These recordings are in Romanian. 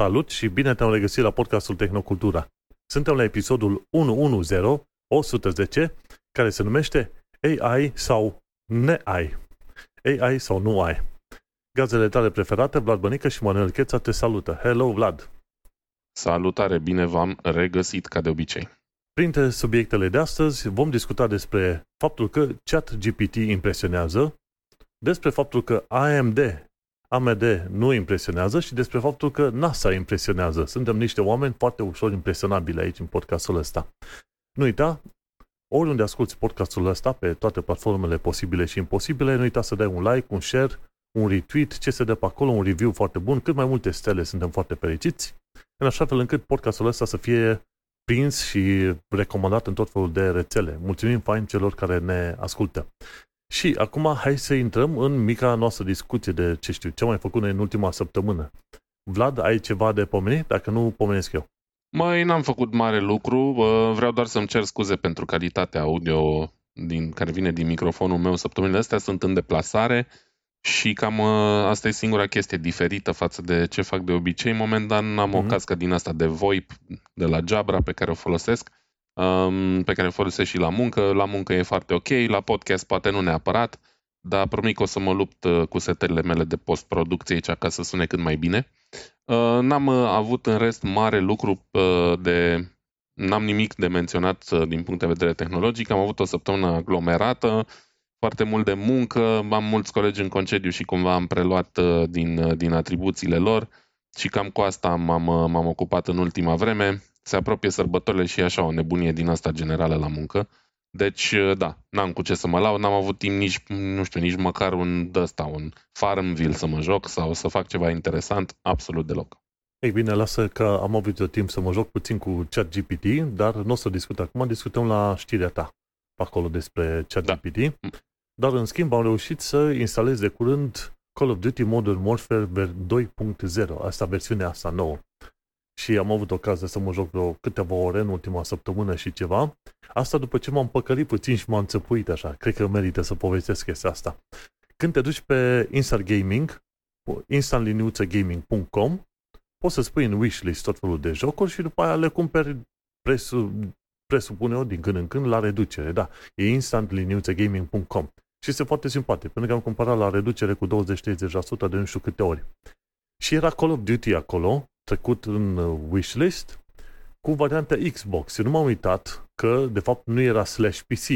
Salut și bine te-am regăsit la podcastul Tehnocultura. Suntem la episodul 110, 110, care se numește AI sau ne-AI. AI sau nu ai. Gazele tale preferate, Vlad Bănică și Manuel Cheța te salută. Hello, Vlad! Salutare, bine v-am regăsit ca de obicei. Printre subiectele de astăzi vom discuta despre faptul că ChatGPT impresionează, despre faptul că AMD AMD nu impresionează și despre faptul că NASA impresionează. Suntem niște oameni foarte ușor impresionabili aici în podcastul ăsta. Nu uita, oriunde asculti podcastul ăsta, pe toate platformele posibile și imposibile, nu uita să dai un like, un share, un retweet, ce se dă pe acolo, un review foarte bun, cât mai multe stele suntem foarte fericiți, în așa fel încât podcastul ăsta să fie prins și recomandat în tot felul de rețele. Mulțumim fain celor care ne ascultă. Și acum hai să intrăm în mica noastră discuție de, ce știu, ce mai făcut noi în ultima săptămână. Vlad, ai ceva de pomenit? Dacă nu, pomenesc eu. Mai n-am făcut mare lucru, vreau doar să-mi cer scuze pentru calitatea audio din, care vine din microfonul meu săptămânile astea, sunt în deplasare și cam asta e singura chestie diferită față de ce fac de obicei. Momentan am mm-hmm. o mhm. cască din asta de VoIP de la Jabra pe care o folosesc um, pe care o folosesc și la muncă. La muncă e foarte ok, la podcast poate nu neapărat, dar promit că o să mă lupt uh, cu setările mele de post-producție aici ca să sune cât mai bine. Uh, n-am uh, avut în rest mare lucru de... N-am nimic de menționat din punct de vedere tehnologic. Am avut o săptămână aglomerată, foarte mult de muncă, am mulți colegi în concediu și cumva am preluat din, din atribuțiile lor și cam cu asta m-am, m-am ocupat în ultima vreme se apropie sărbătorile și e așa o nebunie din asta generală la muncă. Deci, uh, da, n-am cu ce să mă lau, n-am avut timp nici, nu știu, nici măcar un ăsta, un Farmville să mă joc sau să fac ceva interesant, absolut deloc. Ei bine, lasă că am avut eu timp să mă joc puțin cu ChatGPT, dar nu o să discut acum, discutăm la știrea ta acolo despre ChatGPT. Da. Dar, în schimb, am reușit să instalez de curând Call of Duty Modern Warfare 2.0, asta versiunea asta nouă și am avut ocazia să mă joc vreo câteva ore în ultima săptămână și ceva. Asta după ce m-am păcălit puțin și m-am țăpuit așa. Cred că merită să povestesc chestia asta. Când te duci pe Instant Gaming, instantlinuțagaming.com, poți să spui în wishlist tot felul de jocuri și după aia le cumperi presul, presupune eu din când în când la reducere. Da, e instantlinuțagaming.com și este foarte simpatic, pentru că am cumpărat la reducere cu 20-30% de nu știu câte ori. Și era Call of Duty acolo, trecut în uh, wishlist cu varianta Xbox. Eu nu m-am uitat că, de fapt, nu era slash PC.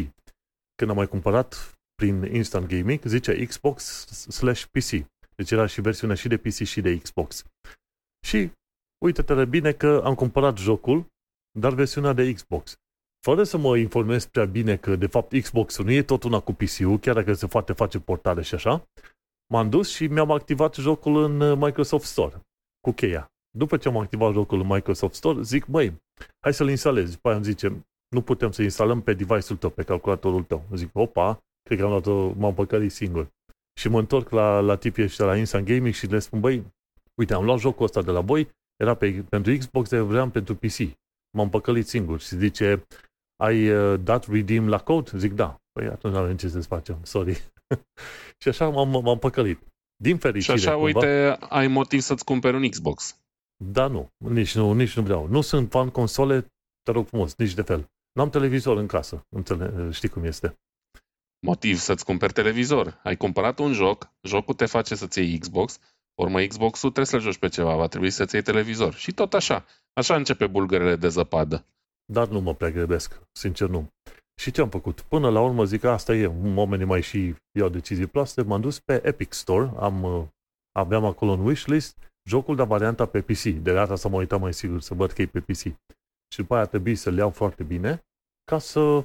Când am mai cumpărat prin Instant Gaming, zicea Xbox slash PC. Deci era și versiunea și de PC și de Xbox. Și uite-te bine că am cumpărat jocul, dar versiunea de Xbox. Fără să mă informez prea bine că, de fapt, Xbox-ul nu e tot una cu PC-ul, chiar dacă se poate face portare și așa, m-am dus și mi-am activat jocul în uh, Microsoft Store cu cheia. După ce am activat jocul în Microsoft Store, zic, băi, hai să-l instalez. După aia îmi zice, nu putem să instalăm pe device-ul tău, pe calculatorul tău. Zic, opa, cred că am luat m-am păcălit singur. Și mă întorc la, la tipii ăștia la Instant Gaming și le spun, băi, uite, am luat jocul ăsta de la voi, era pe, pentru Xbox, dar vreau pentru PC. M-am păcălit singur și zice, ai uh, dat redeem la code? Zic, da. Păi atunci nu avem ce să facem, sorry. și așa m-am, m-am păcălit. Din fericire. Și așa, cumva, uite, ai motiv să-ți cumperi un Xbox. Da, nu. Nici nu, nici nu vreau. Nu sunt fan console, te rog frumos, nici de fel. N-am televizor în casă. Înțele- știi cum este. Motiv să-ți cumperi televizor. Ai cumpărat un joc, jocul te face să-ți iei Xbox, urmă Xbox-ul trebuie să-l joci pe ceva, va trebui să-ți iei televizor. Și tot așa. Așa începe bulgărele de zăpadă. Dar nu mă prea grăbesc, sincer nu. Și ce am făcut? Până la urmă zic că asta e, oamenii mai și iau decizii proaste, m-am dus pe Epic Store, am, uh, aveam acolo un wishlist jocul de varianta pe PC. De data să mă uitam mai sigur să văd că e pe PC. Și după aia trebuie să-l iau foarte bine ca să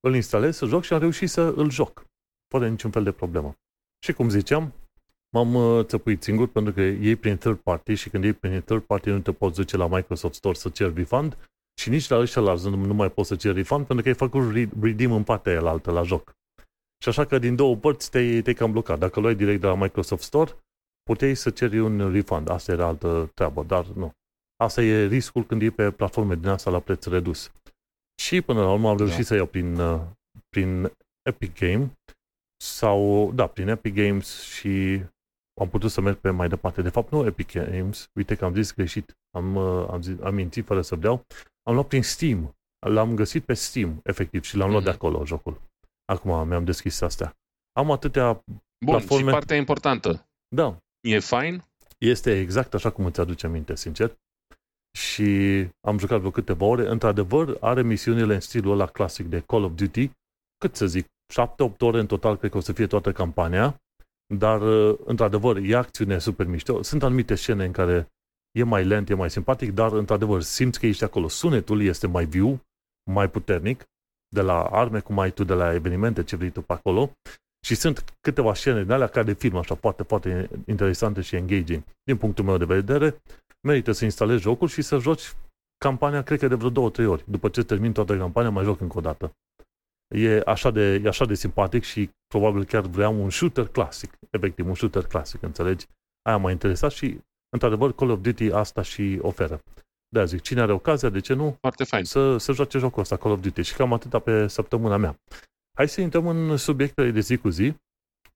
îl instalez, să joc și am reușit să îl joc. Fără niciun fel de problemă. Și cum ziceam, m-am uh, țăpuit singur pentru că ei prin third party și când ei prin third party nu te poți duce la Microsoft Store să ceri refund și nici la ăștia la nu, nu mai poți să ceri refund pentru că ai făcut redeem în partea aia la altă la joc. Și așa că din două părți te-ai, te cam blocat. Dacă luai direct de la Microsoft Store, puteai să ceri un refund. Asta era altă treabă, dar nu. Asta e riscul când e pe platforme din asta la preț redus. Și până la urmă am reușit da. să iau prin, uh, prin Epic Game sau, da, prin Epic Games și am putut să merg pe mai departe. De fapt, nu Epic Games, uite că am zis greșit, am, uh, am, zis, am mințit fără să vreau, am luat prin Steam, l-am găsit pe Steam, efectiv, și l-am mm-hmm. luat de mhm. acolo jocul. Acum mi-am deschis astea. Am atâtea Bun, platforme... și partea importantă. Da. E fain? Este exact așa cum îți aduce aminte, sincer. Și am jucat vreo câteva ore. Într-adevăr, are misiunile în stilul ăla clasic de Call of Duty. Cât să zic, 7-8 ore în total, cred că o să fie toată campania. Dar, uh, într-adevăr, e acțiune super mișto. Sunt anumite scene în care e mai lent, e mai simpatic, dar, într-adevăr, simți că ești acolo. Sunetul este mai viu, mai puternic, de la arme, cum ai tu, de la evenimente, ce vrei tu pe acolo. Și sunt câteva scene din alea ca de film, așa, poate, poate interesante și engaging. Din punctul meu de vedere, merită să instalezi jocul și să joci campania, cred că de vreo două, trei ori. După ce termin toată campania, mai joc încă o dată. E așa de, e așa de simpatic și probabil chiar vreau un shooter clasic, efectiv, un shooter clasic, înțelegi? Aia m-a interesat și, într-adevăr, Call of Duty asta și oferă. De zic, cine are ocazia, de ce nu? Foarte fain. Să, să joace jocul ăsta, Call of Duty. Și cam atâta pe săptămâna mea. Hai să intrăm în subiectele de zi cu zi.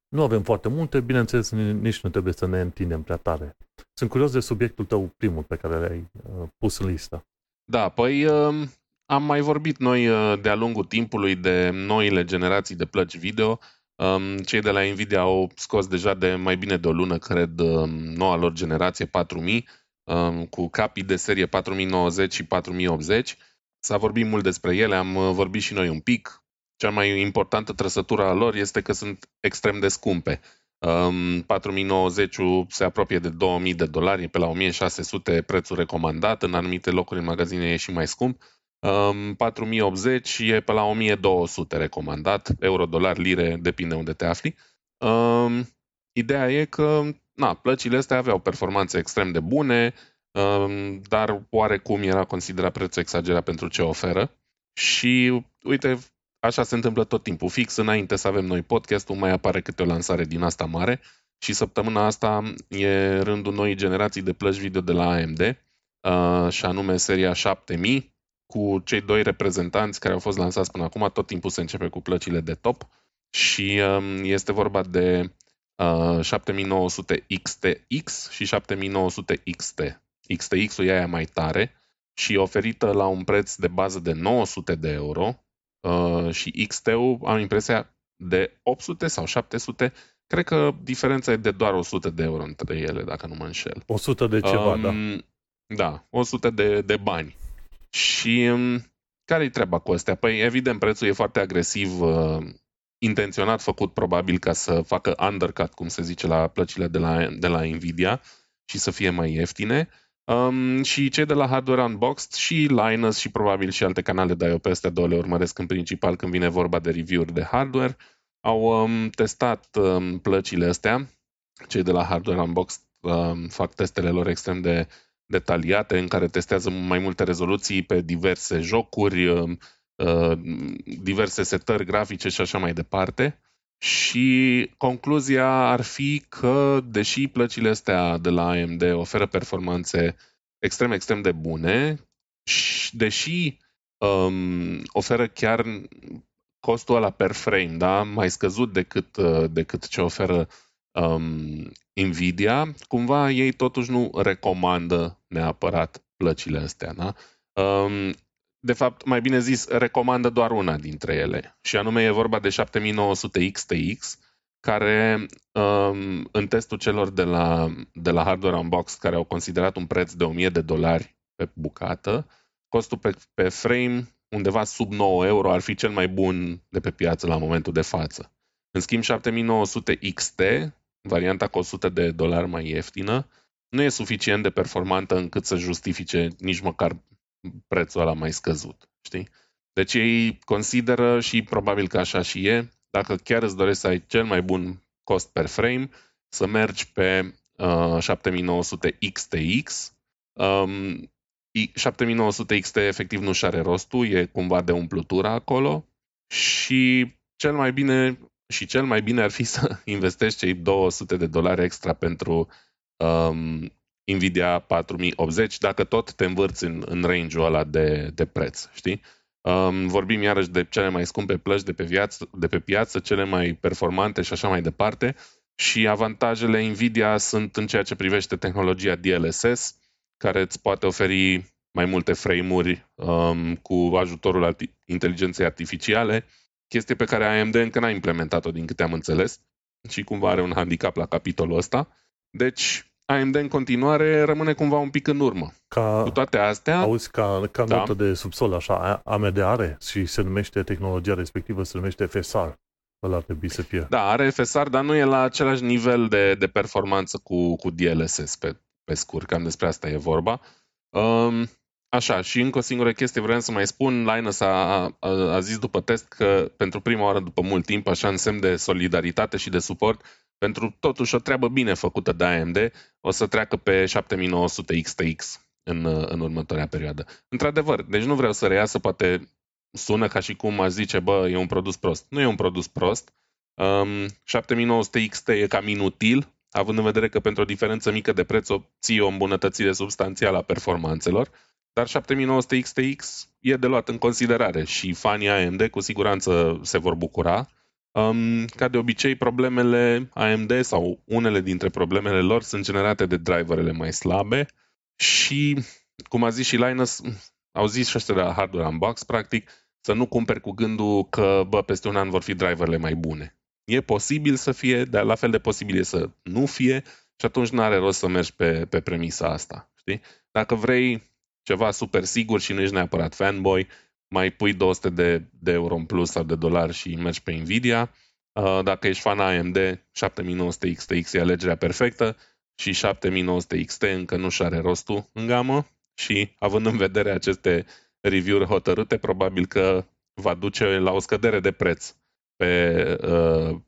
Nu avem foarte multe, bineînțeles, nici nu trebuie să ne întindem prea tare. Sunt curios de subiectul tău, primul pe care l-ai uh, pus în listă. Da, păi uh, am mai vorbit noi uh, de-a lungul timpului de noile generații de plăci video. Um, cei de la Nvidia au scos deja de mai bine de o lună, cred, um, noua lor generație 4000, um, cu capii de serie 4090 și 4080. S-a vorbit mult despre ele, am uh, vorbit și noi un pic. Cea mai importantă trăsătură a lor este că sunt extrem de scumpe. 4090 se apropie de 2000 de dolari, pe la 1600 prețul recomandat, în anumite locuri în magazine e și mai scump. 4080 e pe la 1200 recomandat, euro, dolar, lire, depinde unde te afli. Ideea e că na, plăcile astea aveau performanțe extrem de bune, dar oarecum era considerat prețul exagerat pentru ce oferă. Și uite, așa se întâmplă tot timpul. Fix înainte să avem noi podcastul, mai apare câte o lansare din asta mare și săptămâna asta e rândul noii generații de plăci video de la AMD, și anume seria 7000, cu cei doi reprezentanți care au fost lansați până acum, tot timpul se începe cu plăcile de top și um, este vorba de uh, 7900 XTX și 7900 XT. XTX-ul e aia mai tare și oferită la un preț de bază de 900 de euro uh, și XT-ul am impresia de 800 sau 700 Cred că diferența e de doar 100 de euro între ele, dacă nu mă înșel. 100 de ceva, um, da. Da, 100 de, de bani. Și um, care-i treaba cu astea? Păi, evident, prețul e foarte agresiv, uh, intenționat făcut probabil ca să facă undercut, cum se zice, la plăcile de la, de la Nvidia și să fie mai ieftine. Um, și cei de la Hardware Unboxed și Linus și probabil și alte canale de pe astea două le urmăresc în principal când vine vorba de review-uri de hardware. Au um, testat um, plăcile astea. Cei de la Hardware Unboxed um, fac testele lor extrem de detaliate în care testează mai multe rezoluții pe diverse jocuri, uh, uh, diverse setări grafice și așa mai departe. Și concluzia ar fi că, deși plăcile astea de la AMD oferă performanțe extrem, extrem de bune, și deși um, oferă chiar costul ăla per frame, da, mai scăzut decât, uh, decât ce oferă um, Nvidia, cumva ei totuși nu recomandă neapărat plăcile astea. Da? Um, de fapt, mai bine zis, recomandă doar una dintre ele. Și anume e vorba de 7900 XTX, care um, în testul celor de la, de la Hardware Unboxed, care au considerat un preț de 1000 de dolari pe bucată, costul pe, pe frame undeva sub 9 euro ar fi cel mai bun de pe piață la momentul de față. În schimb, 7900 XT varianta cu 100 de dolari mai ieftină, nu e suficient de performantă încât să justifice nici măcar prețul ăla mai scăzut. Știi? Deci ei consideră și probabil că așa și e, dacă chiar îți dorești să ai cel mai bun cost per frame, să mergi pe uh, 7900 XTX. Um, 7900 XT efectiv nu și are rostul, e cumva de umplutură acolo și cel mai bine și cel mai bine ar fi să investești cei 200 de dolari extra pentru um, Nvidia 4080, dacă tot te învârți în, în range-ul ăla de, de preț, știi? Um, vorbim iarăși de cele mai scumpe plăci de pe, viață, de pe piață, cele mai performante și așa mai departe. și avantajele Nvidia sunt în ceea ce privește tehnologia DLSS, care îți poate oferi mai multe frame-uri um, cu ajutorul arti- inteligenței artificiale, chestie pe care AMD încă n-a implementat-o din câte am înțeles și cumva are un handicap la capitolul ăsta. Deci, AMD în continuare rămâne cumva un pic în urmă. Ca, Cu toate astea, auzi, ca, ca Da. notă de subsol, așa, AMD are și se numește tehnologia respectivă, se numește FSR. Ăla ar trebui să fie. da, are FSR, dar nu e la același nivel de, de performanță cu, cu DLSS, pe, pe scurt, cam despre asta e vorba. Um, așa, și încă o singură chestie vreau să mai spun, Linus a, a, a zis după test că pentru prima oară după mult timp, așa în semn de solidaritate și de suport, pentru totuși o treabă bine făcută de AMD, o să treacă pe 7900 XTX în, în următoarea perioadă. Într-adevăr, deci nu vreau să reiasă, poate sună ca și cum aș zice, bă, e un produs prost. Nu e un produs prost. Um, 7900 XT e cam inutil, având în vedere că pentru o diferență mică de preț obții o îmbunătățire substanțială a performanțelor, dar 7900 XTX e de luat în considerare și fanii AMD cu siguranță se vor bucura. Um, ca de obicei, problemele AMD sau unele dintre problemele lor sunt generate de driverele mai slabe și, cum a zis și Linus, au zis și ăștia de la Hardware Unbox, practic, să nu cumperi cu gândul că, bă, peste un an vor fi driverele mai bune. E posibil să fie, dar la fel de posibil e să nu fie și atunci nu are rost să mergi pe, pe premisa asta. Știi? Dacă vrei ceva super sigur și nu ești neapărat fanboy, mai pui 200 de, de euro în plus sau de dolari și mergi pe Nvidia. Uh, Dacă ești fan AMD, 7900 XTX e alegerea perfectă și 7900 XT încă nu și are rostul în gamă și având în vedere aceste review-uri hotărâte, probabil că va duce la o scădere de preț pe uh,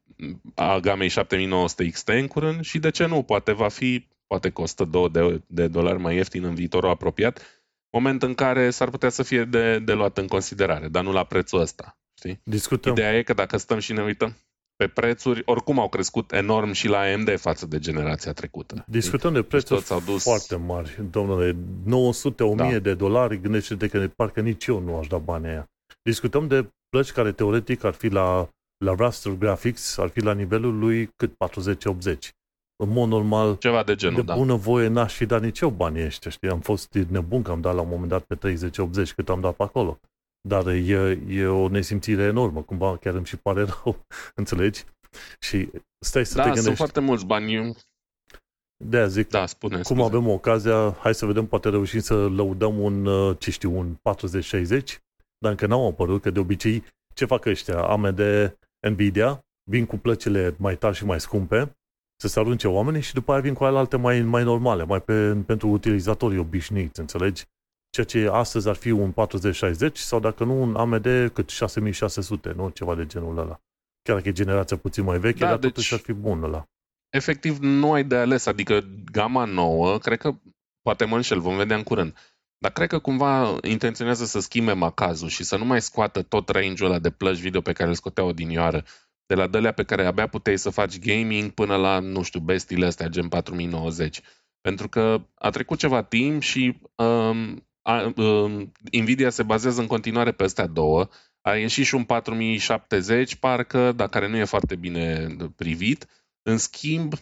a gamei 7900 XT în curând și de ce nu, poate va fi, poate costă 2 de, de dolari mai ieftin în viitorul apropiat, moment în care s-ar putea să fie de, de luat în considerare, dar nu la prețul ăsta. Știi? Discutăm. Ideea e că dacă stăm și ne uităm pe prețuri, oricum au crescut enorm și la AMD față de generația trecută. Discutăm de prețuri toți au dus- foarte mari, domnule, 900, 1000 Da. de dolari, gândește-te că parcă nici eu nu aș da banii aia. Discutăm de plăci care teoretic ar fi la, la raster graphics, ar fi la nivelul lui cât 40-80. În mod normal, Ceva de genul, de da. bună voie n-aș fi dat nici eu banii ăștia, știi? Am fost nebun că am dat la un moment dat pe 30-80 cât am dat pe acolo. Dar e, e o nesimțire enormă, cumva chiar îmi și pare rău, înțelegi? Și stai să te Da, gândești. sunt foarte mulți bani. De aia zic, Da, spune. cum scuze. avem ocazia, hai să vedem, poate reușim să lăudăm un, uh, ce știu, un 40-60, dar încă n-au apărut, că de obicei, ce fac ăștia? AMD, Nvidia, vin cu plăcile mai tari și mai scumpe, să se arunce oamenii și după aia vin cu alte mai, mai normale, mai pe, pentru utilizatorii obișnuiți, înțelegi? Ceea ce astăzi ar fi un 40-60 sau dacă nu un AMD cât 6600, nu? Ceva de genul ăla. Chiar dacă e generația puțin mai veche, Da, dar deci- totuși ar fi bun ăla. efectiv nu ai de ales, adică gama nouă, cred că, poate mă înșel, vom vedea în curând, dar cred că cumva intenționează să schimbe macazul și să nu mai scoată tot range-ul ăla de plăci video pe care îl scoteau odinioară, de la dălea pe care abia puteai să faci gaming până la, nu știu, bestiile astea gen 4090. Pentru că a trecut ceva timp și um, a, um, Nvidia se bazează în continuare pe astea două. A ieșit și un 4070, parcă, dar care nu e foarte bine privit. În schimb,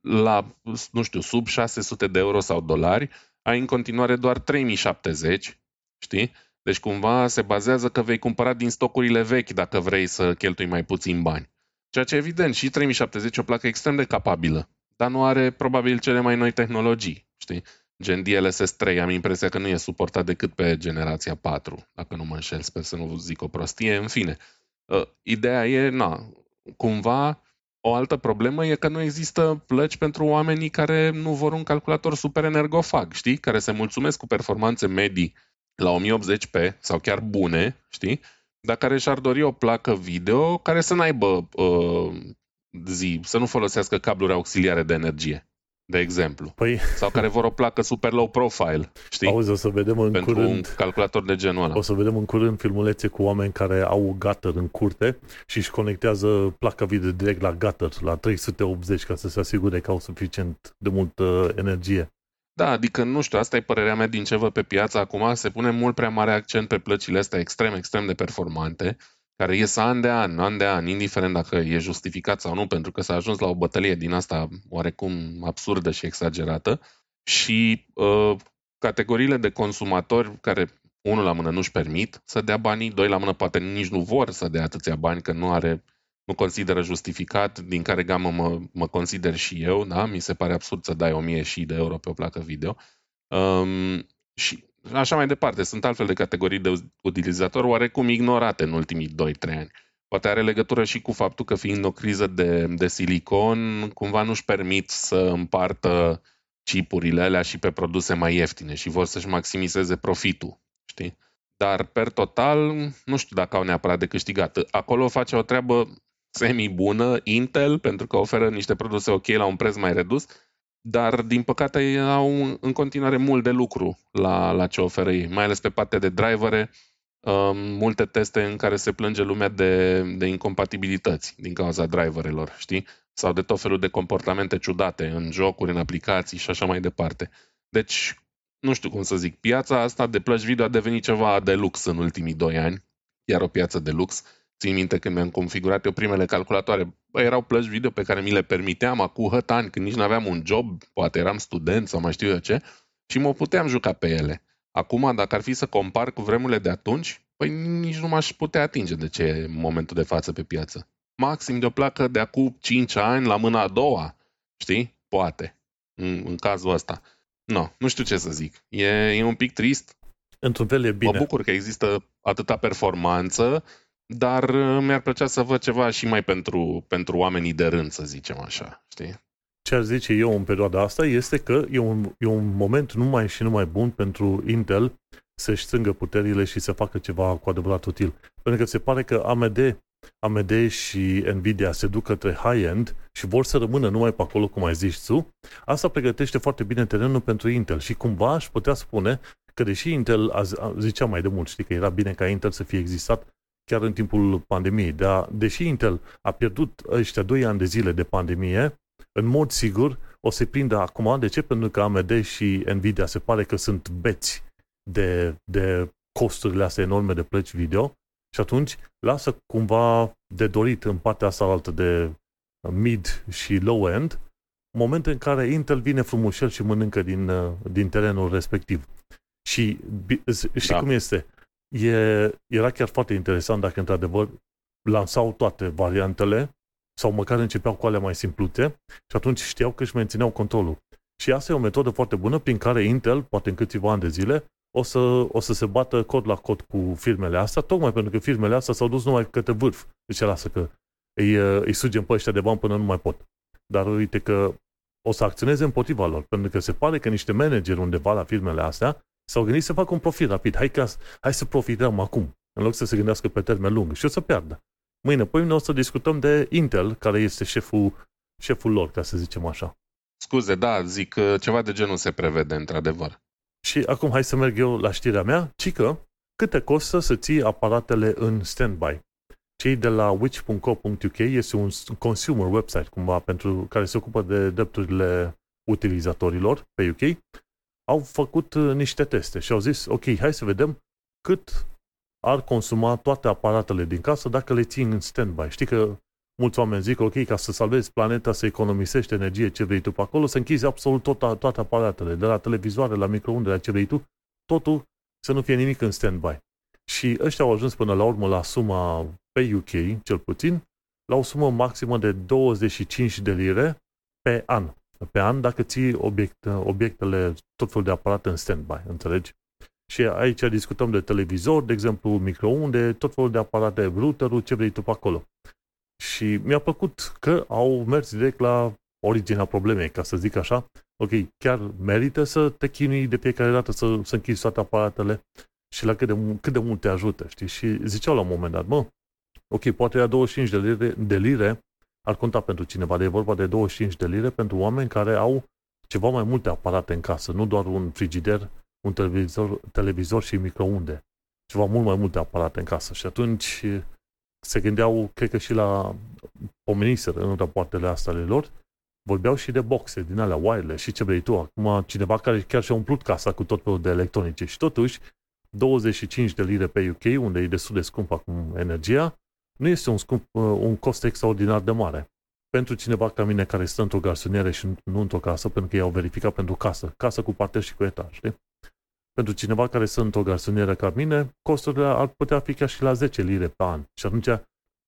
la, nu știu, sub 600 de euro sau dolari, ai în continuare doar 3070, știi? Deci cumva se bazează că vei cumpăra din stocurile vechi dacă vrei să cheltui mai puțin bani. Ceea ce evident, și 3070 e o placă extrem de capabilă, dar nu are probabil cele mai noi tehnologii, știi? Gen DLSS 3, am impresia că nu e suportat decât pe generația 4, dacă nu mă înșel, sper să nu zic o prostie, în fine. Uh, ideea e, na, cumva o altă problemă e că nu există plăci pentru oamenii care nu vor un calculator super energofag, știi? Care se mulțumesc cu performanțe medii la 1080p sau chiar bune, știi? Dar care și-ar dori o placă video care să n-aibă uh, zi, să nu folosească cabluri auxiliare de energie, de exemplu. Păi, Sau care vor o placă super low profile, știi? auzi, o să vedem în pentru curând... un calculator de genul ăla. O să vedem în curând filmulețe cu oameni care au gutter în curte și își conectează placa video direct la gutter, la 380, ca să se asigure că au suficient de multă energie. Da, adică nu știu, asta e părerea mea din ce văd pe piață. Acum, se pune mult prea mare accent pe plăcile astea extrem, extrem de performante, care ies an de an, an de an, indiferent dacă e justificat sau nu, pentru că s-a ajuns la o bătălie din asta oarecum absurdă și exagerată. Și uh, categoriile de consumatori care unul la mână nu-și permit să dea banii, doi la mână poate nici nu vor să dea atâția bani, că nu are nu consideră justificat, din care gamă mă, mă consider și eu, da? mi se pare absurd să dai 1000 și de euro pe o placă video. Um, și așa mai departe. Sunt altfel de categorii de utilizatori oarecum ignorate în ultimii 2-3 ani. Poate are legătură și cu faptul că fiind o criză de, de silicon, cumva nu-și permit să împartă chipurile alea și pe produse mai ieftine și vor să-și maximizeze profitul, știi? Dar, per total, nu știu dacă au neapărat de câștigat. Acolo face o treabă semi-bună Intel, pentru că oferă niște produse ok la un preț mai redus, dar din păcate au în continuare mult de lucru la, la ce oferă ei, mai ales pe partea de drivere, um, multe teste în care se plânge lumea de, de incompatibilități din cauza driverelor, știi? Sau de tot felul de comportamente ciudate în jocuri, în aplicații și așa mai departe. Deci, nu știu cum să zic, piața asta de plăci video a devenit ceva de lux în ultimii doi ani, iar o piață de lux Țin minte când mi-am configurat eu primele calculatoare, bă, erau plăci video pe care mi le permiteam acum hătani, când nici nu aveam un job, poate eram student sau mai știu eu ce, și mă puteam juca pe ele. Acum, dacă ar fi să compar cu vremurile de atunci, păi nici nu m-aș putea atinge de ce e în momentul de față pe piață. Maxim de o placă de acum 5 ani la mâna a doua, știi? Poate, în, în cazul ăsta. No, nu știu ce să zic. E, e un pic trist. Într-un fel e bine. Mă bucur că există atâta performanță dar uh, mi-ar plăcea să văd ceva și mai pentru, pentru oamenii de rând, să zicem așa, știi? Ce ar zice eu în perioada asta este că e un, e un moment numai și numai bun pentru Intel să-și strângă puterile și să facă ceva cu adevărat util. Pentru că se pare că AMD, AMD și Nvidia se duc către high-end și vor să rămână numai pe acolo, cum ai zis tu. Asta pregătește foarte bine terenul pentru Intel și cumva aș putea spune că deși Intel, zicea mai de mult, știi că era bine ca Intel să fie existat chiar în timpul pandemiei. Dar, deși Intel a pierdut ăștia 2 ani de zile de pandemie, în mod sigur o să prindă acum. De ce? Pentru că AMD și Nvidia se pare că sunt beți de, de costurile astea enorme de plăci video și atunci lasă cumva de dorit în partea asta altă de mid și low-end momente în care Intel vine frumușel și mănâncă din, din terenul respectiv. Și știi da. cum este? E, era chiar foarte interesant dacă într-adevăr lansau toate variantele sau măcar începeau cu alea mai simplute și atunci știau că își mențineau controlul. Și asta e o metodă foarte bună prin care Intel, poate în câțiva ani de zile, o să, o să se bată cod la cod cu firmele astea, tocmai pentru că firmele astea s-au dus numai către vârf. Deci lasă că îi, îi sugem pe ăștia de bani până nu mai pot. Dar uite că o să acționeze împotriva lor, pentru că se pare că niște manageri undeva la firmele astea S-au gândit să facă un profit rapid. Hai, că, hai să profităm acum, în loc să se gândească pe termen lung. Și o să piardă. Mâine, păi o să discutăm de Intel, care este șeful, șeful lor, ca să zicem așa. Scuze, da, zic ceva de genul se prevede, într-adevăr. Și acum hai să merg eu la știrea mea, cică, câte costă să ții aparatele în standby? Cei de la which.co.uk este un consumer website cumva pentru care se ocupă de drepturile utilizatorilor pe UK au făcut uh, niște teste și au zis, ok, hai să vedem cât ar consuma toate aparatele din casă dacă le țin în standby. Știi că mulți oameni zic, ok, ca să salvezi planeta, să economisești energie, ce vrei tu pe acolo, să închizi absolut tot, toate aparatele, de la televizoare, la microunde, la ce vrei tu, totul să nu fie nimic în standby. Și ăștia au ajuns până la urmă la suma pe UK, cel puțin, la o sumă maximă de 25 de lire pe an pe an dacă ții obiect, obiectele, tot felul de aparate în standby, înțelegi? Și aici discutăm de televizor, de exemplu, microunde, tot felul de aparate, routerul, ce vrei tu pe acolo. Și mi-a plăcut că au mers direct la originea problemei, ca să zic așa. Ok, chiar merită să te chinui de fiecare dată să, să închizi toate aparatele și la cât de, cât de mult te ajută, știi? Și ziceau la un moment dat, mă, ok, poate ia 25 de lire, de lire ar conta pentru cineva, de e vorba de 25 de lire pentru oameni care au ceva mai multe aparate în casă, nu doar un frigider, un televizor, televizor și microunde, ceva mult mai multe aparate în casă. Și atunci se gândeau, cred că și la pomeniseră în rapoartele astea ale lor, vorbeau și de boxe din alea wireless și ce vrei tu. Acum cineva care chiar și-a umplut casa cu tot felul de electronice și totuși 25 de lire pe UK, unde e destul de scump acum energia, nu este un, scump, uh, un cost extraordinar de mare. Pentru cineva ca mine care stă într-o garsonieră și nu într-o casă, pentru că ei au verificat pentru casă, casă cu parter și cu etaj, știi? Pentru cineva care stă într-o garsonieră ca mine, costurile ar putea fi chiar și la 10 lire pe an. Și atunci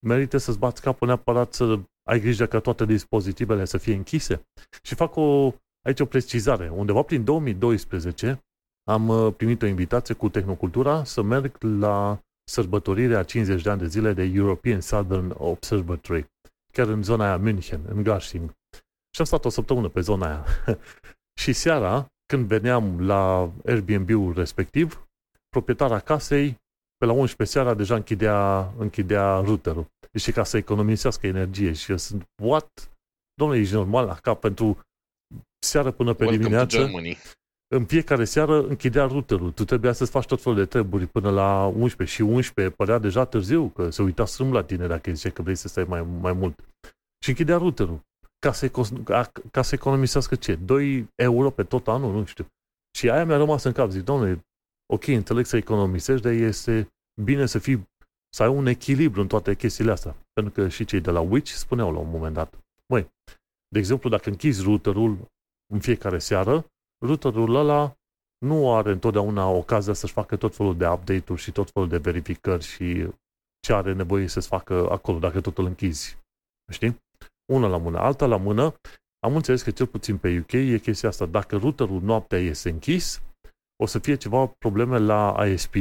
merită să-ți bați capul neapărat să ai grijă ca toate dispozitivele să fie închise. Și fac o, aici o precizare. Undeva prin 2012 am uh, primit o invitație cu Tehnocultura să merg la sărbătorirea 50 de ani de zile de European Southern Observatory, chiar în zona aia München, în Garching. Și am stat o săptămână pe zona aia. și seara, când veneam la Airbnb-ul respectiv, proprietara casei, pe la 11 seara, deja închidea, închidea routerul. Și ca să economisească energie. Și eu sunt, what? Domnule, ești normal la cap pentru seară până pe Welcome dimineață în fiecare seară închidea routerul. Tu trebuia să-ți faci tot felul de treburi până la 11 și 11 părea deja târziu, că se uita strâm la tine dacă zice că vrei să stai mai, mai mult. Și închidea routerul. Ca să, ca, ca să economisească ce? 2 euro pe tot anul? Nu știu. Și aia mi-a rămas în cap. Zic, doamne, ok, înțeleg să economisești, dar este bine să fii, să ai un echilibru în toate chestiile astea. Pentru că și cei de la Witch spuneau la un moment dat, măi, de exemplu, dacă închizi routerul în fiecare seară, routerul ăla nu are întotdeauna ocazia să-și facă tot felul de update-uri și tot felul de verificări și ce are nevoie să-ți facă acolo, dacă tot îl închizi. Știi? Una la mână. Alta la mână, am înțeles că cel puțin pe UK e chestia asta. Dacă routerul noaptea este închis, o să fie ceva probleme la ISP,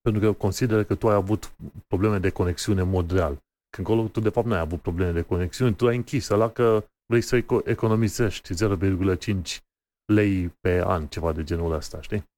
pentru că consideră că tu ai avut probleme de conexiune în mod real. Când acolo tu de fapt nu ai avut probleme de conexiune, tu ai închis ăla că vrei să economisești 0,5 lei pe an, ceva de genul ăsta, știi?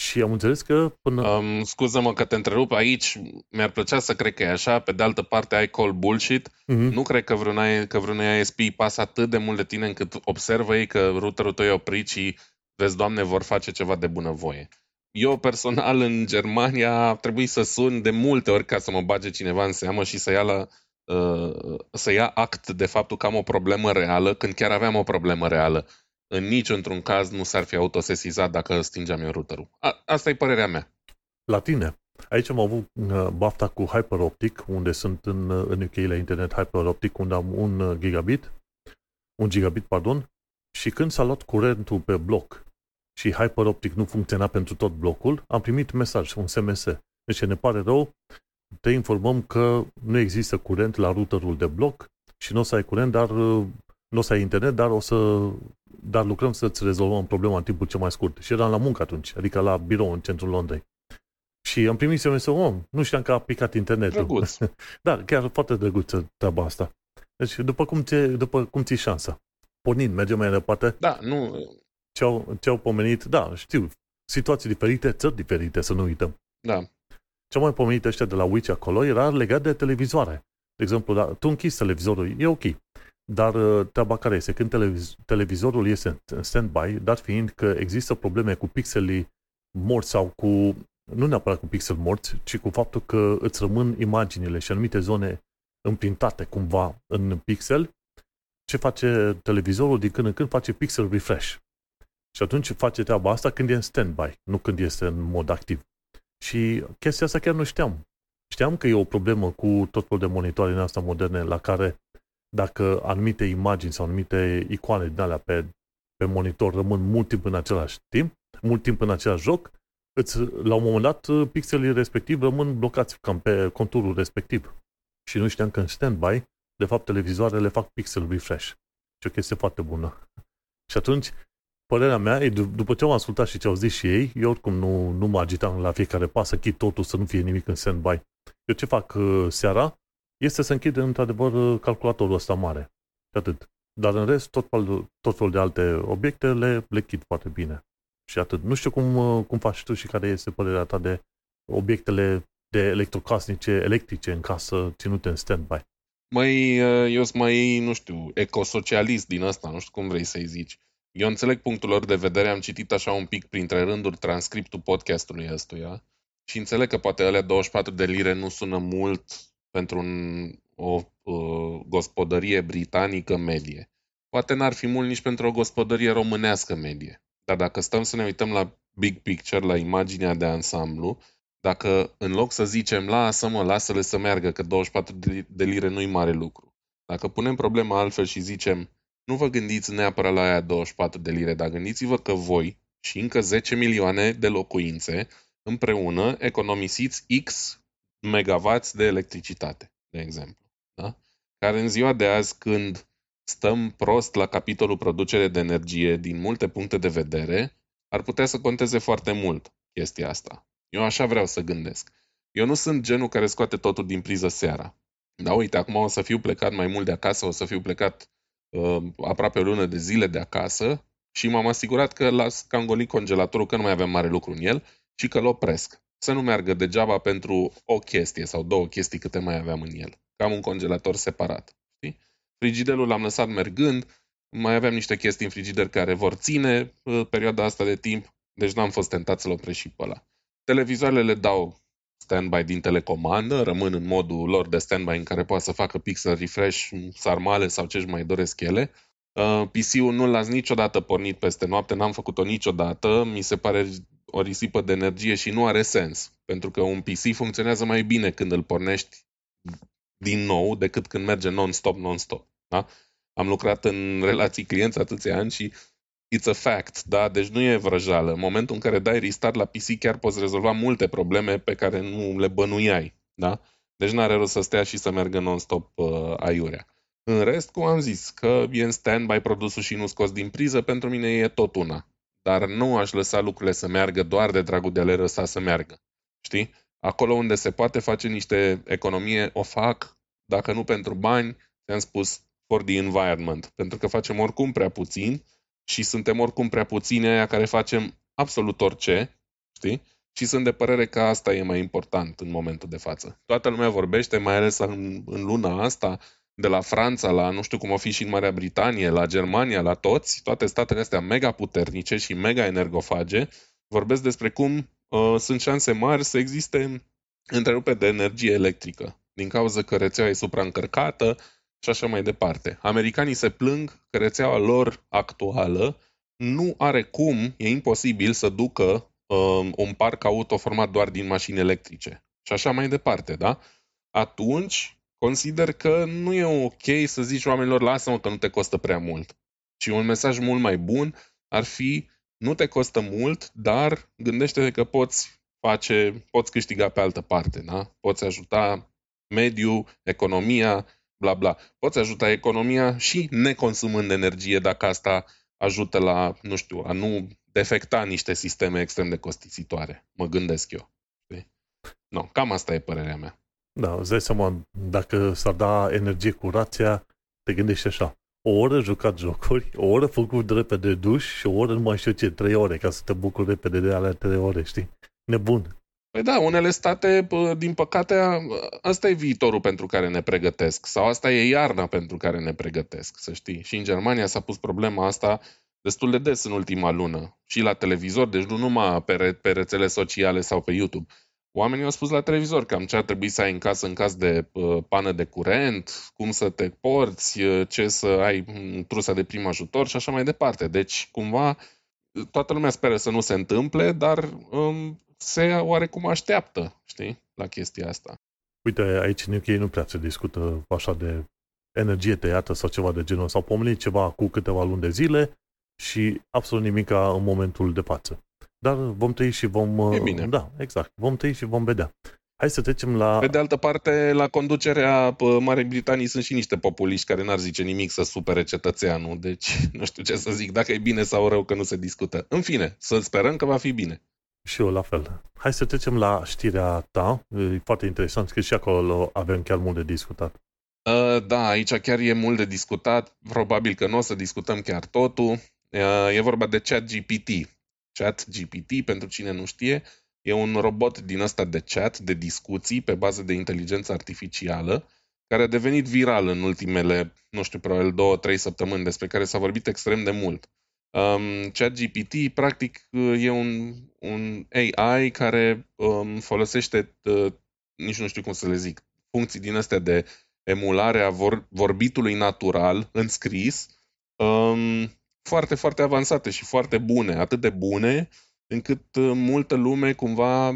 Și am înțeles că până... Um, scuză-mă că te întrerup aici, mi-ar plăcea să cred că e așa, pe de altă parte ai call bullshit, uh-huh. nu cred că vreun, că vreun ISP pasă atât de mult de tine încât observă ei că routerul tău e oprit și vezi, doamne, vor face ceva de bunăvoie. Eu personal în Germania trebuie să sun de multe ori ca să mă bage cineva în seamă și să ia, la, uh, să ia act de faptul că am o problemă reală când chiar aveam o problemă reală în niciun caz nu s-ar fi autosesizat dacă stingeam eu routerul. A, asta e părerea mea. La tine. Aici am avut uh, bafta cu HyperOptic, unde sunt în, uh, în UK la internet HyperOptic, unde am un uh, gigabit, un gigabit, pardon, și când s-a luat curentul pe bloc și HyperOptic nu funcționa pentru tot blocul, am primit mesaj, un SMS. Deci ne pare rău, te informăm că nu există curent la routerul de bloc și nu o să ai curent, dar nu o să ai internet, dar o să dar lucrăm să-ți rezolvăm problema în timpul cel mai scurt. Și eram la muncă atunci, adică la birou în centrul Londrei. Și am primit SMS om, nu știam că a picat internetul. Drăguț. da, chiar foarte drăguță treaba asta. Deci, după cum, ți, după cum ți șansa. Pornind, mergem mai departe. Da, nu... Ce-au, ce-au pomenit, da, știu, situații diferite, țări diferite, să nu uităm. Da. Ce-au mai pomenit ăștia de la Witch acolo era legat de televizoare. De exemplu, da, tu închizi televizorul, e ok. Dar uh, treaba care este? Când televiz- televizorul este în stand-by, dat fiind că există probleme cu pixelii morți sau cu, nu neapărat cu pixel morți, ci cu faptul că îți rămân imaginile și anumite zone împrintate cumva în pixel, ce face televizorul din când în când? Face pixel refresh. Și atunci face treaba asta când e în stand-by, nu când este în mod activ. Și chestia asta chiar nu știam. Știam că e o problemă cu tot felul de monitoare în asta moderne la care dacă anumite imagini sau anumite icoane din alea pe, pe monitor rămân mult timp în același timp, mult timp în același joc, îți, la un moment dat pixelii respectiv rămân blocați cam pe conturul respectiv. Și nu știam că în standby, de fapt, televizoarele fac pixel refresh. Și o chestie foarte bună. Și atunci, părerea mea, e, după ce am ascultat și ce au zis și ei, eu oricum nu, nu mă agitam la fiecare pas să chit totul, să nu fie nimic în standby. Eu ce fac uh, seara? Este să închid într-adevăr calculatorul ăsta mare. Și atât. Dar în rest, tot, tot felul de alte obiecte le, le chid foarte bine. Și atât. Nu știu cum, cum faci tu și care este părerea ta de obiectele de electrocasnice, electrice în casă, ținute în stand-by. Mai, eu sunt mai, nu știu, ecosocialist din asta, nu știu cum vrei să-i zici. Eu înțeleg punctul lor de vedere, am citit așa un pic printre rânduri transcriptul podcastului ăstuia și înțeleg că poate alea 24 de lire nu sună mult pentru un, o uh, gospodărie britanică medie. Poate n-ar fi mult nici pentru o gospodărie românească medie. Dar dacă stăm să ne uităm la big picture, la imaginea de ansamblu, Dacă în loc să zicem, lasă-mă, lasă-le să meargă, că 24 de lire nu-i mare lucru. Dacă punem problema altfel și zicem, nu vă gândiți neapărat la aia 24 de lire, dar gândiți-vă că voi și încă 10 milioane de locuințe împreună economisiți X megawatts de electricitate, de exemplu. Da? Care în ziua de azi, când stăm prost la capitolul producere de energie din multe puncte de vedere, ar putea să conteze foarte mult chestia asta. Eu așa vreau să gândesc. Eu nu sunt genul care scoate totul din priză seara. Dar uite, acum o să fiu plecat mai mult de acasă, o să fiu plecat uh, aproape o lună de zile de acasă și m-am asigurat că las cangolit congelatorul, că nu mai avem mare lucru în el și că îl opresc. Să nu meargă degeaba pentru o chestie sau două chestii câte mai aveam în el. Cam un congelator separat. Știi? Frigiderul l-am lăsat mergând, mai aveam niște chestii în frigider care vor ține uh, perioada asta de timp, deci n-am fost tentat să-l opresc și pe ăla. Televizoarele le dau standby din telecomandă, rămân în modul lor de standby în care poate să facă pixel refresh, sarmale sau ce-și mai doresc ele. Uh, PC-ul nu l-ați niciodată pornit peste noapte, n-am făcut-o niciodată, mi se pare o risipă de energie și nu are sens, pentru că un PC funcționează mai bine când îl pornești din nou decât când merge non-stop, non-stop. Da? Am lucrat în relații clienți atâția ani și it's a fact, da? Deci nu e vrăjală. În momentul în care dai restart la PC chiar poți rezolva multe probleme pe care nu le bănuiai, da? Deci n-are rost să stea și să meargă non-stop uh, aiurea. În rest, cum am zis, că e în stand-by produsul și nu scos din priză, pentru mine e tot una. Dar nu aș lăsa lucrurile să meargă doar de dragul de a le lăsa să meargă. Știi? Acolo unde se poate face niște economie, o fac, dacă nu pentru bani, ți-am spus, for the environment. Pentru că facem oricum prea puțin și suntem oricum prea puțini aia care facem absolut orice, știi? Și sunt de părere că asta e mai important în momentul de față. Toată lumea vorbește, mai ales în, în luna asta, de la Franța la nu știu cum o fi și în Marea Britanie, la Germania, la toți, toate statele astea mega puternice și mega energofage, vorbesc despre cum uh, sunt șanse mari să existe întrerupe de energie electrică, din cauza că rețeaua e supraîncărcată și așa mai departe. Americanii se plâng că rețeaua lor actuală nu are cum, e imposibil să ducă uh, un parc auto format doar din mașini electrice. Și așa mai departe, da? Atunci, consider că nu e ok să zici oamenilor, lasă-mă că nu te costă prea mult. Și un mesaj mult mai bun ar fi, nu te costă mult, dar gândește-te că poți face, poți câștiga pe altă parte, da? Poți ajuta mediul, economia, bla bla. Poți ajuta economia și neconsumând energie dacă asta ajută la, nu știu, a nu defecta niște sisteme extrem de costisitoare. Mă gândesc eu. Nu, no, cam asta e părerea mea. Da, îți dai seama, dacă s-ar da energie cu rația, te gândești așa. O oră jucat jocuri, o oră făcut de repede duș și o oră nu mai știu ce, trei ore, ca să te bucuri repede de alea trei ore, știi? Nebun. Păi da, unele state, din păcate, asta e viitorul pentru care ne pregătesc. Sau asta e iarna pentru care ne pregătesc, să știi. Și în Germania s-a pus problema asta destul de des în ultima lună. Și la televizor, deci nu numai pe, re- pe rețele sociale sau pe YouTube Oamenii au spus la televizor cam ce ar trebui să ai în casă în caz de uh, pană de curent, cum să te porți, uh, ce să ai în trusa de prim ajutor și așa mai departe. Deci, cumva, toată lumea speră să nu se întâmple, dar um, se oarecum așteaptă, știi, la chestia asta. Uite, aici în UK nu prea se discută așa de energie tăiată sau ceva de genul. S-au pomenit ceva cu câteva luni de zile și absolut nimic în momentul de față. Dar vom trăi și vom... E bine. Da, exact. Vom trăi și vom vedea. Hai să trecem la... Pe de altă parte, la conducerea Marii Britanii sunt și niște populiști care n-ar zice nimic să supere cetățeanul. Deci, nu știu ce să zic, dacă e bine sau rău că nu se discută. În fine, să sperăm că va fi bine. Și eu la fel. Hai să trecem la știrea ta. E foarte interesant că și acolo avem chiar mult de discutat. Uh, da, aici chiar e mult de discutat. Probabil că nu o să discutăm chiar totul. Uh, e vorba de ChatGPT. ChatGPT, pentru cine nu știe, e un robot din ăsta de chat, de discuții pe bază de inteligență artificială, care a devenit viral în ultimele, nu știu, probabil două, trei săptămâni, despre care s-a vorbit extrem de mult. Um, ChatGPT, practic, e un, un AI care um, folosește, uh, nici nu știu cum să le zic, funcții din astea de emulare a vor, vorbitului natural în scris, um, foarte, foarte avansate și foarte bune, atât de bune încât uh, multă lume cumva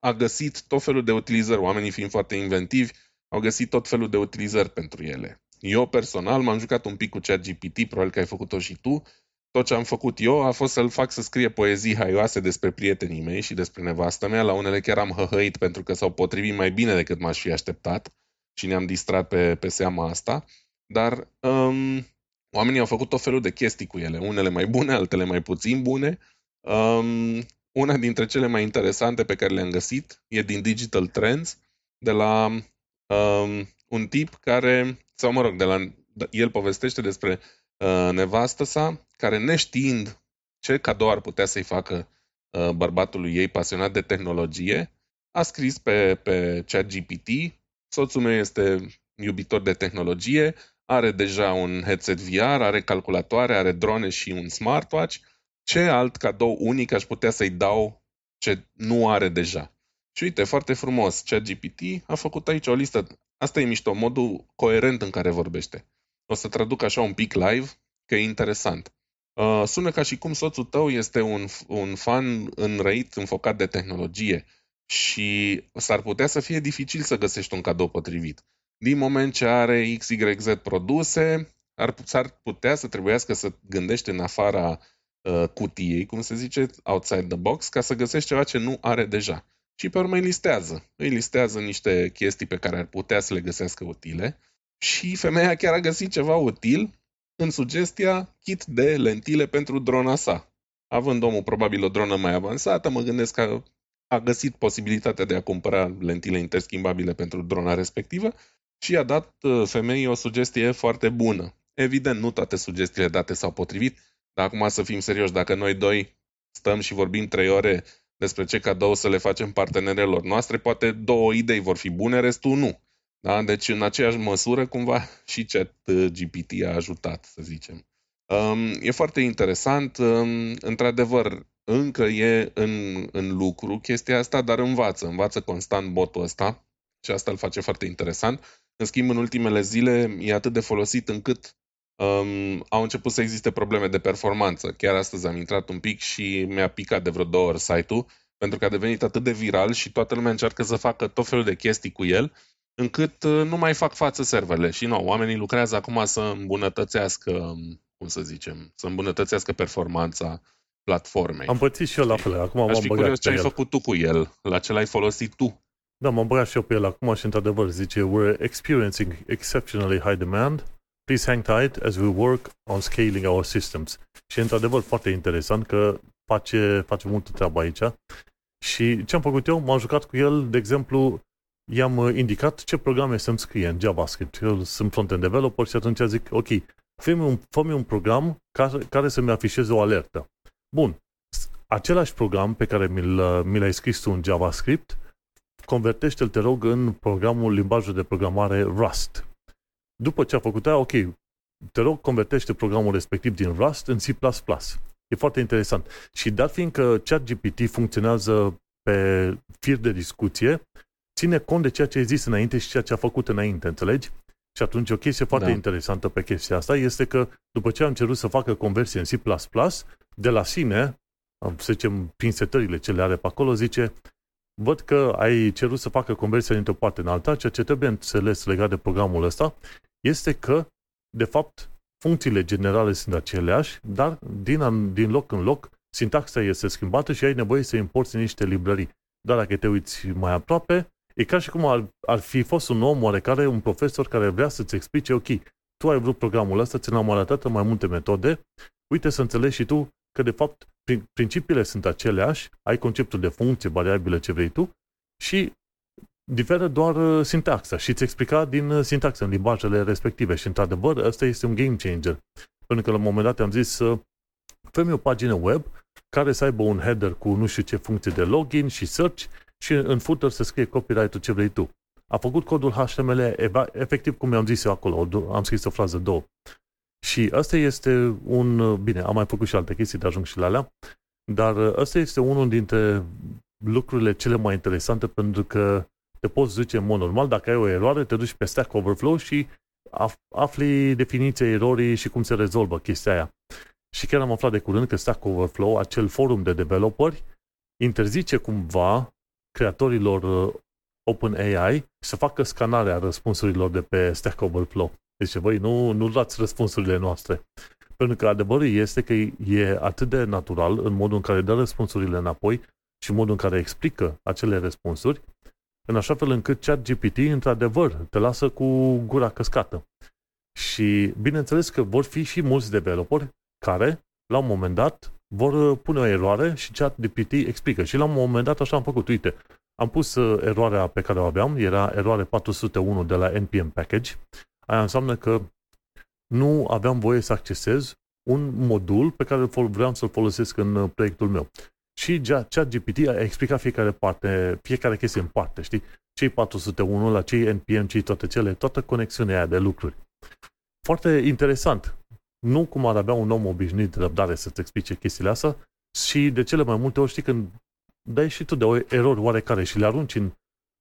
a găsit tot felul de utilizări, oamenii fiind foarte inventivi, au găsit tot felul de utilizări pentru ele. Eu personal m-am jucat un pic cu ChatGPT, probabil că ai făcut-o și tu. Tot ce am făcut eu a fost să-l fac să scrie poezii haioase despre prietenii mei și despre nevastă mea. La unele chiar am hăhăit pentru că s-au potrivit mai bine decât m-aș fi așteptat și ne-am distrat pe, pe seama asta. Dar um, oamenii au făcut tot felul de chestii cu ele, unele mai bune, altele mai puțin bune. Um, una dintre cele mai interesante pe care le-am găsit e din Digital Trends, de la um, un tip care, sau mă rog, de la, el povestește despre uh, nevastă sa, care neștiind ce cadou ar putea să-i facă uh, bărbatului ei pasionat de tehnologie, a scris pe, pe ChatGPT, soțul meu este iubitor de tehnologie, are deja un headset VR, are calculatoare, are drone și un smartwatch. Ce alt cadou unic aș putea să-i dau ce nu are deja? Și uite, foarte frumos, ChatGPT a făcut aici o listă. Asta e mișto, modul coerent în care vorbește. O să traduc așa un pic live, că e interesant. Uh, sună ca și cum soțul tău este un, un fan înrăit, înfocat de tehnologie și s-ar putea să fie dificil să găsești un cadou potrivit. Din moment ce are XYZ produse, ar, s-ar putea să trebuiască să gândești în afara uh, cutiei, cum se zice, outside the box, ca să găsești ceva ce nu are deja. Și pe urmă îi listează. Îi listează niște chestii pe care ar putea să le găsească utile și femeia chiar a găsit ceva util în sugestia kit de lentile pentru drona sa. Având omul probabil o dronă mai avansată, mă gândesc că a găsit posibilitatea de a cumpăra lentile interschimbabile pentru drona respectivă și a dat uh, femeii o sugestie foarte bună. Evident, nu toate sugestiile date s-au potrivit, dar acum să fim serioși, dacă noi doi stăm și vorbim trei ore despre ce cadou să le facem partenerelor noastre, poate două idei vor fi bune, restul nu. Da? Deci, în aceeași măsură, cumva, și chat uh, GPT a ajutat, să zicem. Um, e foarte interesant. Um, într-adevăr, încă e în, în lucru chestia asta, dar învață. Învață constant botul ăsta și asta îl face foarte interesant. În schimb, în ultimele zile e atât de folosit încât um, au început să existe probleme de performanță. Chiar astăzi am intrat un pic și mi-a picat de vreo două ori site-ul, pentru că a devenit atât de viral și toată lumea încearcă să facă tot felul de chestii cu el, încât uh, nu mai fac față serverele. Și nu, oamenii lucrează acum să îmbunătățească, um, cum să zicem, să îmbunătățească performanța platformei. Am pățit și eu la fel. Acum Aș m-am fi băgat curios ce pe ai el. făcut tu cu el, la ce l-ai folosit tu. Da, m-am băgat și eu pe el acum și într-adevăr zice We're experiencing exceptionally high demand. Please hang tight as we work on scaling our systems. Și e într-adevăr foarte interesant că face, face multă treabă aici. Și ce am făcut eu? M-am jucat cu el, de exemplu, i-am uh, indicat ce programe să-mi scrie în JavaScript. Eu sunt front-end developer și atunci zic, ok, fă-mi un, fă un program care, care să-mi afișeze o alertă. Bun, același program pe care mi, l, mi l-ai scris tu în JavaScript, convertește-l, te rog, în programul limbajul de programare Rust. După ce a făcut aia, ok, te rog, convertește programul respectiv din Rust în C++. E foarte interesant. Și dat fiind că ChatGPT funcționează pe fir de discuție, ține cont de ceea ce ai zis înainte și ceea ce a făcut înainte, înțelegi? Și atunci o chestie foarte Da. interesantă pe chestia asta este că după ce am cerut să facă conversie în C++, de la sine, să zicem, prin setările ce le are pe acolo, zice văd că ai cerut să facă conversia dintr-o parte în alta, ceea ce trebuie înțeles legat de programul ăsta este că, de fapt, funcțiile generale sunt aceleași, dar din, an- din loc în loc, sintaxa este schimbată și ai nevoie să importi niște librării. Dar dacă te uiți mai aproape, e ca și cum ar, ar fi fost un om oarecare, un profesor care vrea să-ți explice, ok, tu ai vrut programul ăsta, ți l-am arătat în mai multe metode, uite să înțelegi și tu că, de fapt, prin- principiile sunt aceleași, ai conceptul de funcție, variabilă, ce vrei tu, și diferă doar uh, sintaxa și îți explica din uh, sintaxa în limbajele respective și într-adevăr ăsta este un game changer. Pentru că la un moment dat am zis să fă o pagină web care să aibă un header cu nu știu ce funcție de login și search și în footer să scrie copyright-ul ce vrei tu. A făcut codul HTML eva- efectiv cum mi-am zis eu acolo, o do- am scris o frază două. Și ăsta este un, uh, bine, am mai făcut și alte chestii de ajung și la alea, dar uh, ăsta este unul dintre lucrurile cele mai interesante pentru că te poți duce în mod normal, dacă ai o eroare, te duci pe Stack Overflow și af- afli definiția erorii și cum se rezolvă chestia aia. Și chiar am aflat de curând că Stack Overflow, acel forum de developeri, interzice cumva creatorilor uh, OpenAI să facă scanarea răspunsurilor de pe Stack Overflow. Deci, voi nu, nu dați răspunsurile noastre. Pentru că adevărul este că e atât de natural în modul în care dă răspunsurile înapoi și modul în care explică acele răspunsuri, în așa fel încât ChatGPT, într-adevăr, te lasă cu gura căscată. Și bineînțeles că vor fi și mulți developeri care, la un moment dat, vor pune o eroare și ChatGPT explică. Și la un moment dat așa am făcut. Uite, am pus uh, eroarea pe care o aveam, era eroare 401 de la NPM Package. Aia înseamnă că nu aveam voie să accesez un modul pe care vreau să-l folosesc în uh, proiectul meu. Și ChatGPT a explicat fiecare parte, fiecare chestie în parte, știi? Cei 401 la cei NPM, cei toate cele, toată conexiunea aia de lucruri. Foarte interesant. Nu cum ar avea un om obișnuit de răbdare să-ți explice chestiile astea și de cele mai multe ori știi când dai și tu de o erori oarecare și le arunci în,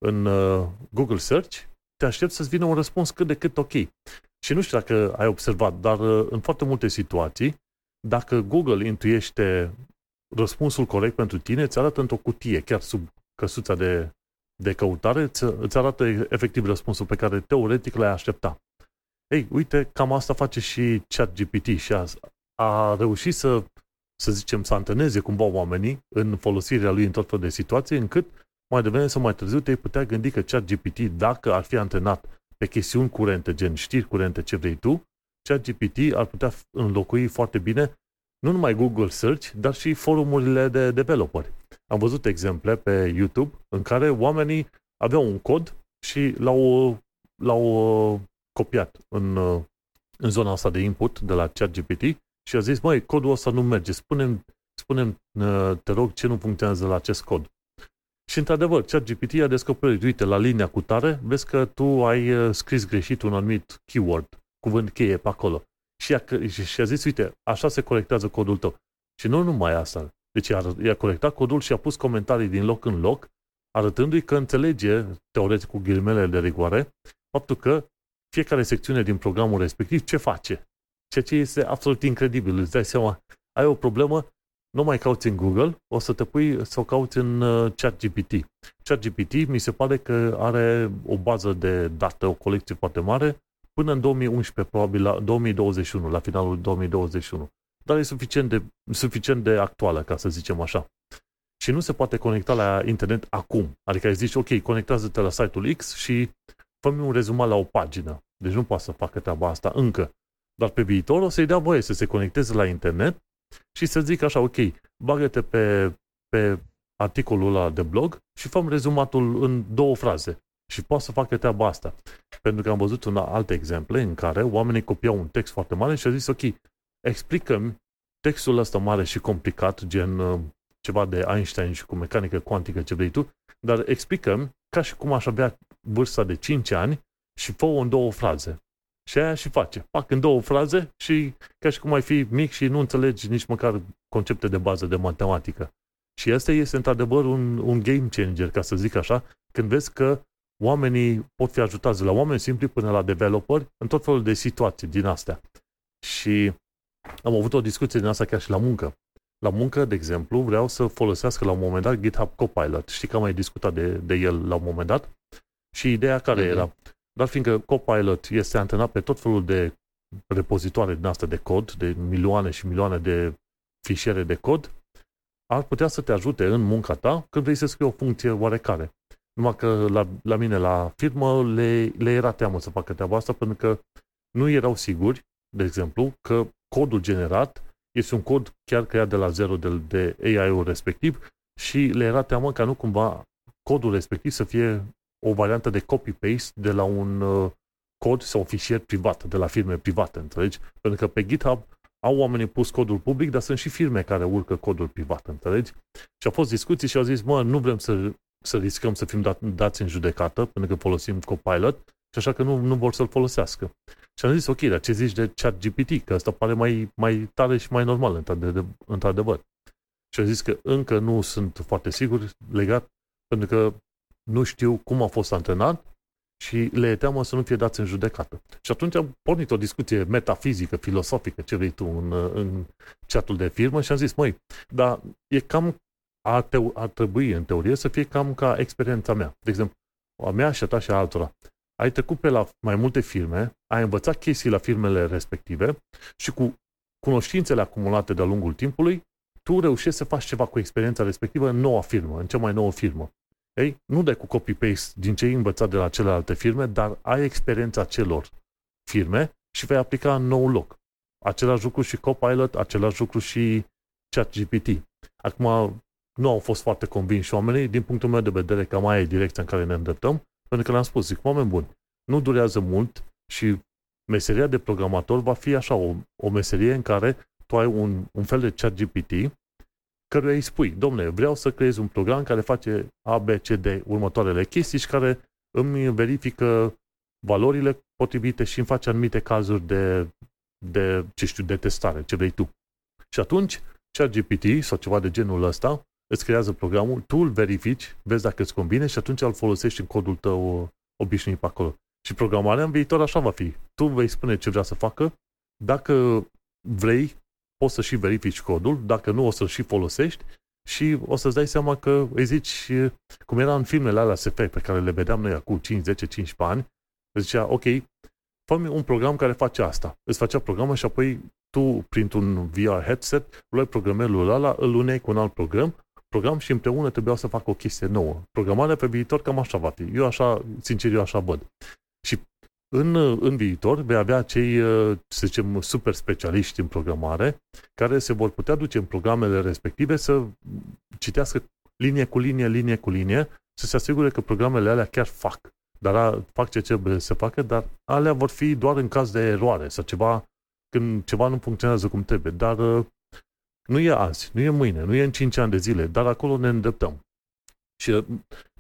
în uh, Google Search, te aștepți să-ți vină un răspuns cât de cât ok. Și nu știu dacă ai observat, dar uh, în foarte multe situații, dacă Google intuiește răspunsul corect pentru tine, îți arată într-o cutie, chiar sub căsuța de, de căutare, îți, îți arată efectiv răspunsul pe care teoretic l-ai aștepta. Ei, uite, cam asta face și ChatGPT și a, a reușit să, să zicem, să antreneze cumva oamenii în folosirea lui în tot felul de situații, încât mai devreme sau mai târziu te-ai putea gândi că ChatGPT, dacă ar fi antrenat pe chestiuni curente, gen știri curente, ce vrei tu, ChatGPT ar putea înlocui foarte bine nu numai Google Search, dar și forumurile de developeri. Am văzut exemple pe YouTube în care oamenii aveau un cod și l-au, l-au uh, copiat în, uh, în zona asta de input de la ChatGPT și a zis, măi, codul ăsta nu merge, spunem, spunem uh, te rog, ce nu funcționează la acest cod. Și într-adevăr, ChatGPT a descoperit, uite, la linia cu tare, vezi că tu ai scris greșit un anumit keyword, cuvânt cheie pe acolo și a, și a zis, uite, așa se corectează codul tău. Și nu numai asta. Deci i-a, i-a corectat codul și a pus comentarii din loc în loc, arătându-i că înțelege, teoretic cu ghilimele de rigoare, faptul că fiecare secțiune din programul respectiv ce face. Ceea ce este absolut incredibil. Îți dai seama, ai o problemă, nu mai cauți în Google, o să te pui să o cauți în uh, ChatGPT. ChatGPT mi se pare că are o bază de date, o colecție foarte mare până în 2011, probabil la 2021, la finalul 2021. Dar e suficient de, suficient de actuală, ca să zicem așa. Și nu se poate conecta la internet acum. Adică ai zici, ok, conectează-te la site-ul X și fă un rezumat la o pagină. Deci nu poate să facă treaba asta încă. Dar pe viitor o să-i dea voie să se conecteze la internet și să zic așa, ok, bagă-te pe, pe articolul ăla de blog și fă rezumatul în două fraze. Și poate să facă treaba asta. Pentru că am văzut în alte exemple în care oamenii copiau un text foarte mare și au zis, ok, explică-mi textul ăsta mare și complicat, gen uh, ceva de Einstein și cu mecanică cuantică, ce vrei tu, dar explică ca și cum aș avea vârsta de 5 ani și fă în două fraze. Și aia și face. Fac în două fraze și ca și cum ai fi mic și nu înțelegi nici măcar concepte de bază de matematică. Și asta este într-adevăr un, un game changer, ca să zic așa, când vezi că oamenii pot fi ajutați de la oameni simpli până la developeri în tot felul de situații din astea. Și am avut o discuție din asta chiar și la muncă. La muncă, de exemplu, vreau să folosească la un moment dat GitHub Copilot. Știi că am mai discutat de, de el la un moment dat? Și ideea care mm-hmm. era? Dar fiindcă Copilot este antrenat pe tot felul de repozitoare din asta de cod, de milioane și milioane de fișiere de cod, ar putea să te ajute în munca ta când vrei să scrii o funcție oarecare. Numai că la, la mine, la firmă, le, le era teamă să facă treaba asta pentru că nu erau siguri, de exemplu, că codul generat este un cod chiar creat de la zero de, de AI-ul respectiv și le era teamă ca nu cumva codul respectiv să fie o variantă de copy-paste de la un uh, cod sau un fișier privat, de la firme private, înțelegi? Pentru că pe GitHub au oamenii pus codul public, dar sunt și firme care urcă codul privat, înțelegi? Și au fost discuții și au zis, mă, nu vrem să să riscăm să fim dat, dați în judecată, pentru că folosim Copilot, și așa că nu, nu vor să-l folosească. Și am zis, ok, dar ce zici de chat GPT? Că asta pare mai, mai tare și mai normal, într-adevăr. Și am zis că încă nu sunt foarte sigur legat, pentru că nu știu cum a fost antrenat și le e teamă să nu fie dați în judecată. Și atunci am pornit o discuție metafizică, filosofică, ce vrei tu, în, în chatul de firmă și am zis, măi, dar e cam ar, te- ar trebui, în teorie, să fie cam ca experiența mea. De exemplu, a mea și a ta și a altora. Ai trecut pe la mai multe firme, ai învățat chestii la firmele respective și cu cunoștințele acumulate de-a lungul timpului, tu reușești să faci ceva cu experiența respectivă în noua firmă, în cea mai nouă firmă. Ei, nu dai cu copy-paste din ce ai învățat de la celelalte firme, dar ai experiența celor firme și vei aplica în nou loc. Același lucru și Copilot, același lucru și ChatGPT. Acum, nu au fost foarte convinși oamenii, din punctul meu de vedere, cam mai e direcția în care ne îndreptăm, pentru că le-am spus, zic, oameni buni, nu durează mult și meseria de programator va fi așa, o, o meserie în care tu ai un, un fel de chat GPT căruia îi spui, domnule, vreau să creez un program care face A, B, C, D, următoarele chestii și care îmi verifică valorile potrivite și îmi face anumite cazuri de, de, ce știu, de testare, ce vrei tu. Și atunci, ChatGPT sau ceva de genul ăsta îți creează programul, tu îl verifici, vezi dacă îți convine și atunci îl folosești în codul tău obișnuit pe acolo. Și programarea în viitor așa va fi. Tu vei spune ce vrea să facă, dacă vrei, poți să și verifici codul, dacă nu, o să-l și folosești și o să-ți dai seama că îi zici, cum era în filmele alea SF pe care le vedeam noi acum 5, 10, 15 ani, zicea, ok, fă un program care face asta. Îți facea programul și apoi tu, printr-un VR headset, luai programelul ăla, îl uneai cu un alt program, program și împreună trebuia să facă o chestie nouă. Programarea pe viitor cam așa va fi. Eu așa, sincer, eu așa văd. Și în, în viitor vei avea cei, să zicem, super specialiști în programare care se vor putea duce în programele respective să citească linie cu linie, linie cu linie, să se asigure că programele alea chiar fac. Dar fac ce trebuie să facă, dar alea vor fi doar în caz de eroare sau ceva, când ceva nu funcționează cum trebuie. Dar nu e azi, nu e mâine, nu e în 5 ani de zile, dar acolo ne îndreptăm. Și,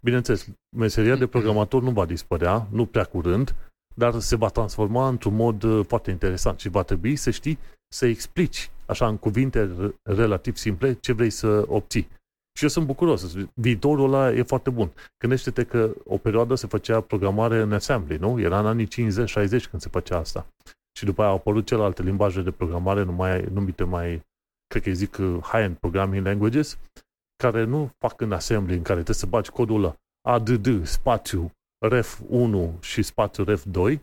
bineînțeles, meseria de programator nu va dispărea, nu prea curând, dar se va transforma într-un mod uh, foarte interesant și va trebui să știi să explici, așa, în cuvinte relativ simple, ce vrei să obții. Și eu sunt bucuros. Viitorul ăla e foarte bun. Gândește-te că o perioadă se făcea programare în assembly, nu? Era în anii 50-60 când se făcea asta. Și după aia au apărut celelalte limbaje de programare numai, numite mai, cred că îi zic uh, high-end programming languages, care nu fac în assembly, în care trebuie să bagi codul ăla ADD, spațiu, ref1 și spațiu ref2,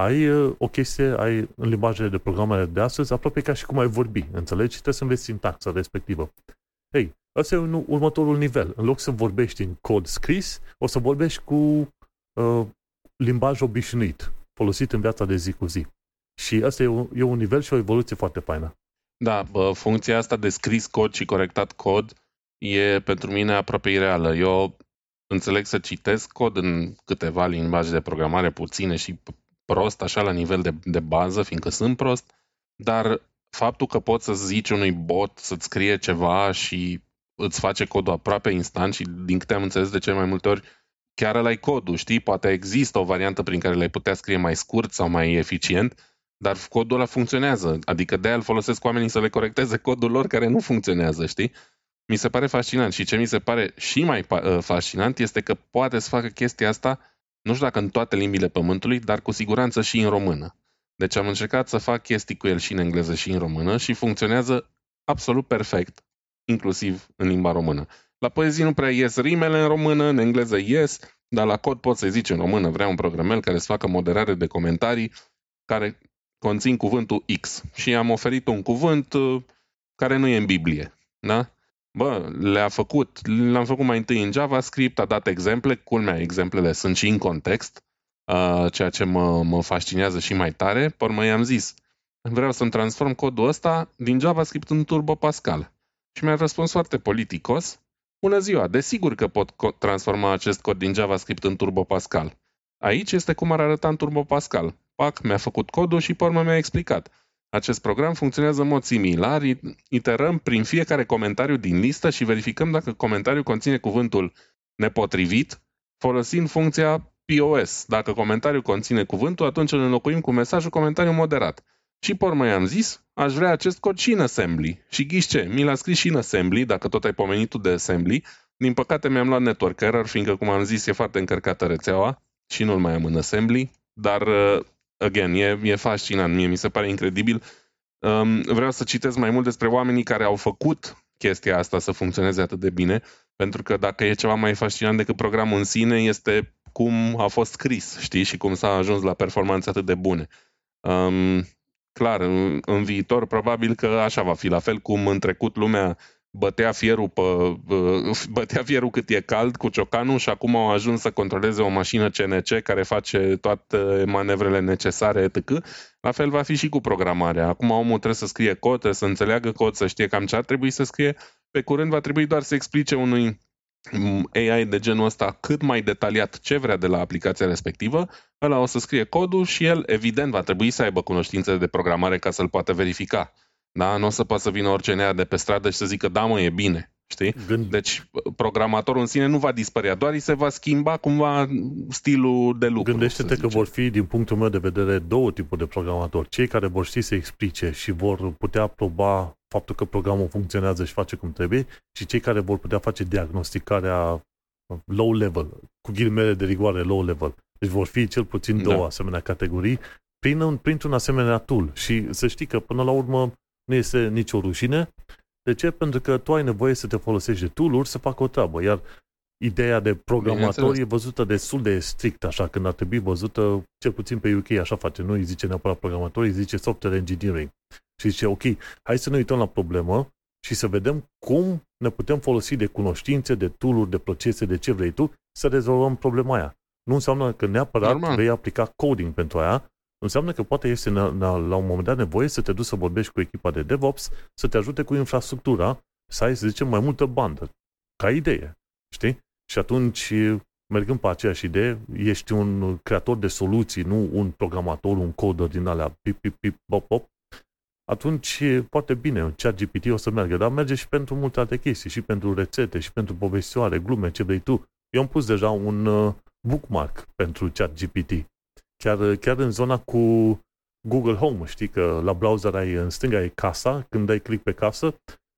ai uh, o chestie, ai în limbajele de programare de astăzi, aproape ca și cum ai vorbi, înțelegi? Trebuie să înveți sintaxa respectivă. Ei, ăsta e un, următorul nivel. În loc să vorbești în cod scris, o să vorbești cu uh, limbaj obișnuit, folosit în viața de zi cu zi. Și asta e un, e un nivel și o evoluție foarte faină. Da, bă, funcția asta de scris cod și corectat cod e pentru mine aproape ireală. Eu înțeleg să citesc cod în câteva limbaje de programare puține și prost, așa la nivel de, de bază, fiindcă sunt prost, dar faptul că poți să zici unui bot să-ți scrie ceva și îți face codul aproape instant și din câte am înțeles de cel mai multe ori chiar ăla codul, știi? Poate există o variantă prin care le putea scrie mai scurt sau mai eficient, dar codul ăla funcționează. Adică de-aia îl folosesc oamenii să le corecteze codul lor care nu funcționează, știi? Mi se pare fascinant și ce mi se pare și mai ă, fascinant este că poate să facă chestia asta, nu știu dacă în toate limbile pământului, dar cu siguranță și în română. Deci am încercat să fac chestii cu el și în engleză și în română și funcționează absolut perfect, inclusiv în limba română. La poezii nu prea ies rimele în română, în engleză ies, dar la cod poți să zici în română, vreau un programel care să facă moderare de comentarii care conțin cuvântul X. Și am oferit un cuvânt uh, care nu e în Biblie. Da? Bă, le-a făcut, le-am făcut mai întâi în JavaScript, a dat exemple, culmea, exemplele sunt și în context, uh, ceea ce mă, mă fascinează și mai tare. Pe urmă i-am zis, vreau să-mi transform codul ăsta din JavaScript în Turbo Pascal. Și mi-a răspuns foarte politicos, Bună ziua, desigur că pot transforma acest cod din JavaScript în Turbo Pascal. Aici este cum ar arăta în Turbo Pascal. Pac, mi-a făcut codul și pe urmă mi-a explicat. Acest program funcționează în mod similar, iterăm prin fiecare comentariu din listă și verificăm dacă comentariul conține cuvântul nepotrivit, folosind funcția POS. Dacă comentariul conține cuvântul, atunci îl înlocuim cu mesajul comentariu moderat. Și pe urmă i-am zis, aș vrea acest cod și în assembly. Și ghiși ce, mi l-a scris și în assembly, dacă tot ai pomenit tu de assembly. Din păcate mi-am luat network error, fiindcă, cum am zis, e foarte încărcată rețeaua și nu-l mai am în assembly. Dar, uh, again, e, e fascinant, mie mi se pare incredibil. Um, vreau să citesc mai mult despre oamenii care au făcut chestia asta să funcționeze atât de bine, pentru că dacă e ceva mai fascinant decât programul în sine, este cum a fost scris, știi, și cum s-a ajuns la performanțe atât de bune. Um, clar, în, în viitor probabil că așa va fi, la fel cum în trecut lumea bătea fierul, pe, bătea fierul cât e cald cu ciocanul și acum au ajuns să controleze o mașină CNC care face toate manevrele necesare, etc. La fel va fi și cu programarea. Acum omul trebuie să scrie cod, trebuie să înțeleagă cod, să știe cam ce ar trebui să scrie. Pe curând va trebui doar să explice unui AI de genul ăsta cât mai detaliat ce vrea de la aplicația respectivă, ăla o să scrie codul și el, evident, va trebui să aibă cunoștințe de programare ca să-l poată verifica. Da? Nu o să poată să vină orice nea de pe stradă și să zică, da mă, e bine. Știi? Gând... Deci programatorul în sine nu va dispărea, doar îi se va schimba cumva stilul de lucru. Gândește-te că vor fi, din punctul meu de vedere, două tipuri de programatori. Cei care vor ști să explice și vor putea proba faptul că programul funcționează și face cum trebuie și cei care vor putea face diagnosticarea low level, cu ghilimele de rigoare low level. Deci vor fi cel puțin două da. asemenea categorii prin, printr-un asemenea tool. Și să știi că până la urmă nu este nicio rușine. De ce? Pentru că tu ai nevoie să te folosești de tool-uri să facă o treabă, iar ideea de programator e văzută destul de strict, așa, când ar trebui văzută, cel puțin pe UK așa face, nu îi zice neapărat programator, îi zice software engineering. Și zice, ok, hai să ne uităm la problemă și să vedem cum ne putem folosi de cunoștințe, de tool de procese, de ce vrei tu, să rezolvăm problema aia. Nu înseamnă că neapărat Normal. vei aplica coding pentru aia, înseamnă că poate este la, la un moment dat nevoie să te duci să vorbești cu echipa de DevOps, să te ajute cu infrastructura, să ai, să zicem, mai multă bandă. Ca idee. Știi? Și atunci, mergând pe aceeași idee, ești un creator de soluții, nu un programator, un coder din alea pip, pip, pip, pop, pop, atunci poate bine, ChatGPT o să meargă, dar merge și pentru multe alte chestii, și pentru rețete, și pentru povestioare, glume, ce vrei tu. Eu am pus deja un uh, bookmark pentru ChatGPT Chiar, chiar în zona cu Google Home, știi că la browser ai în stânga ai casa, când dai click pe casă,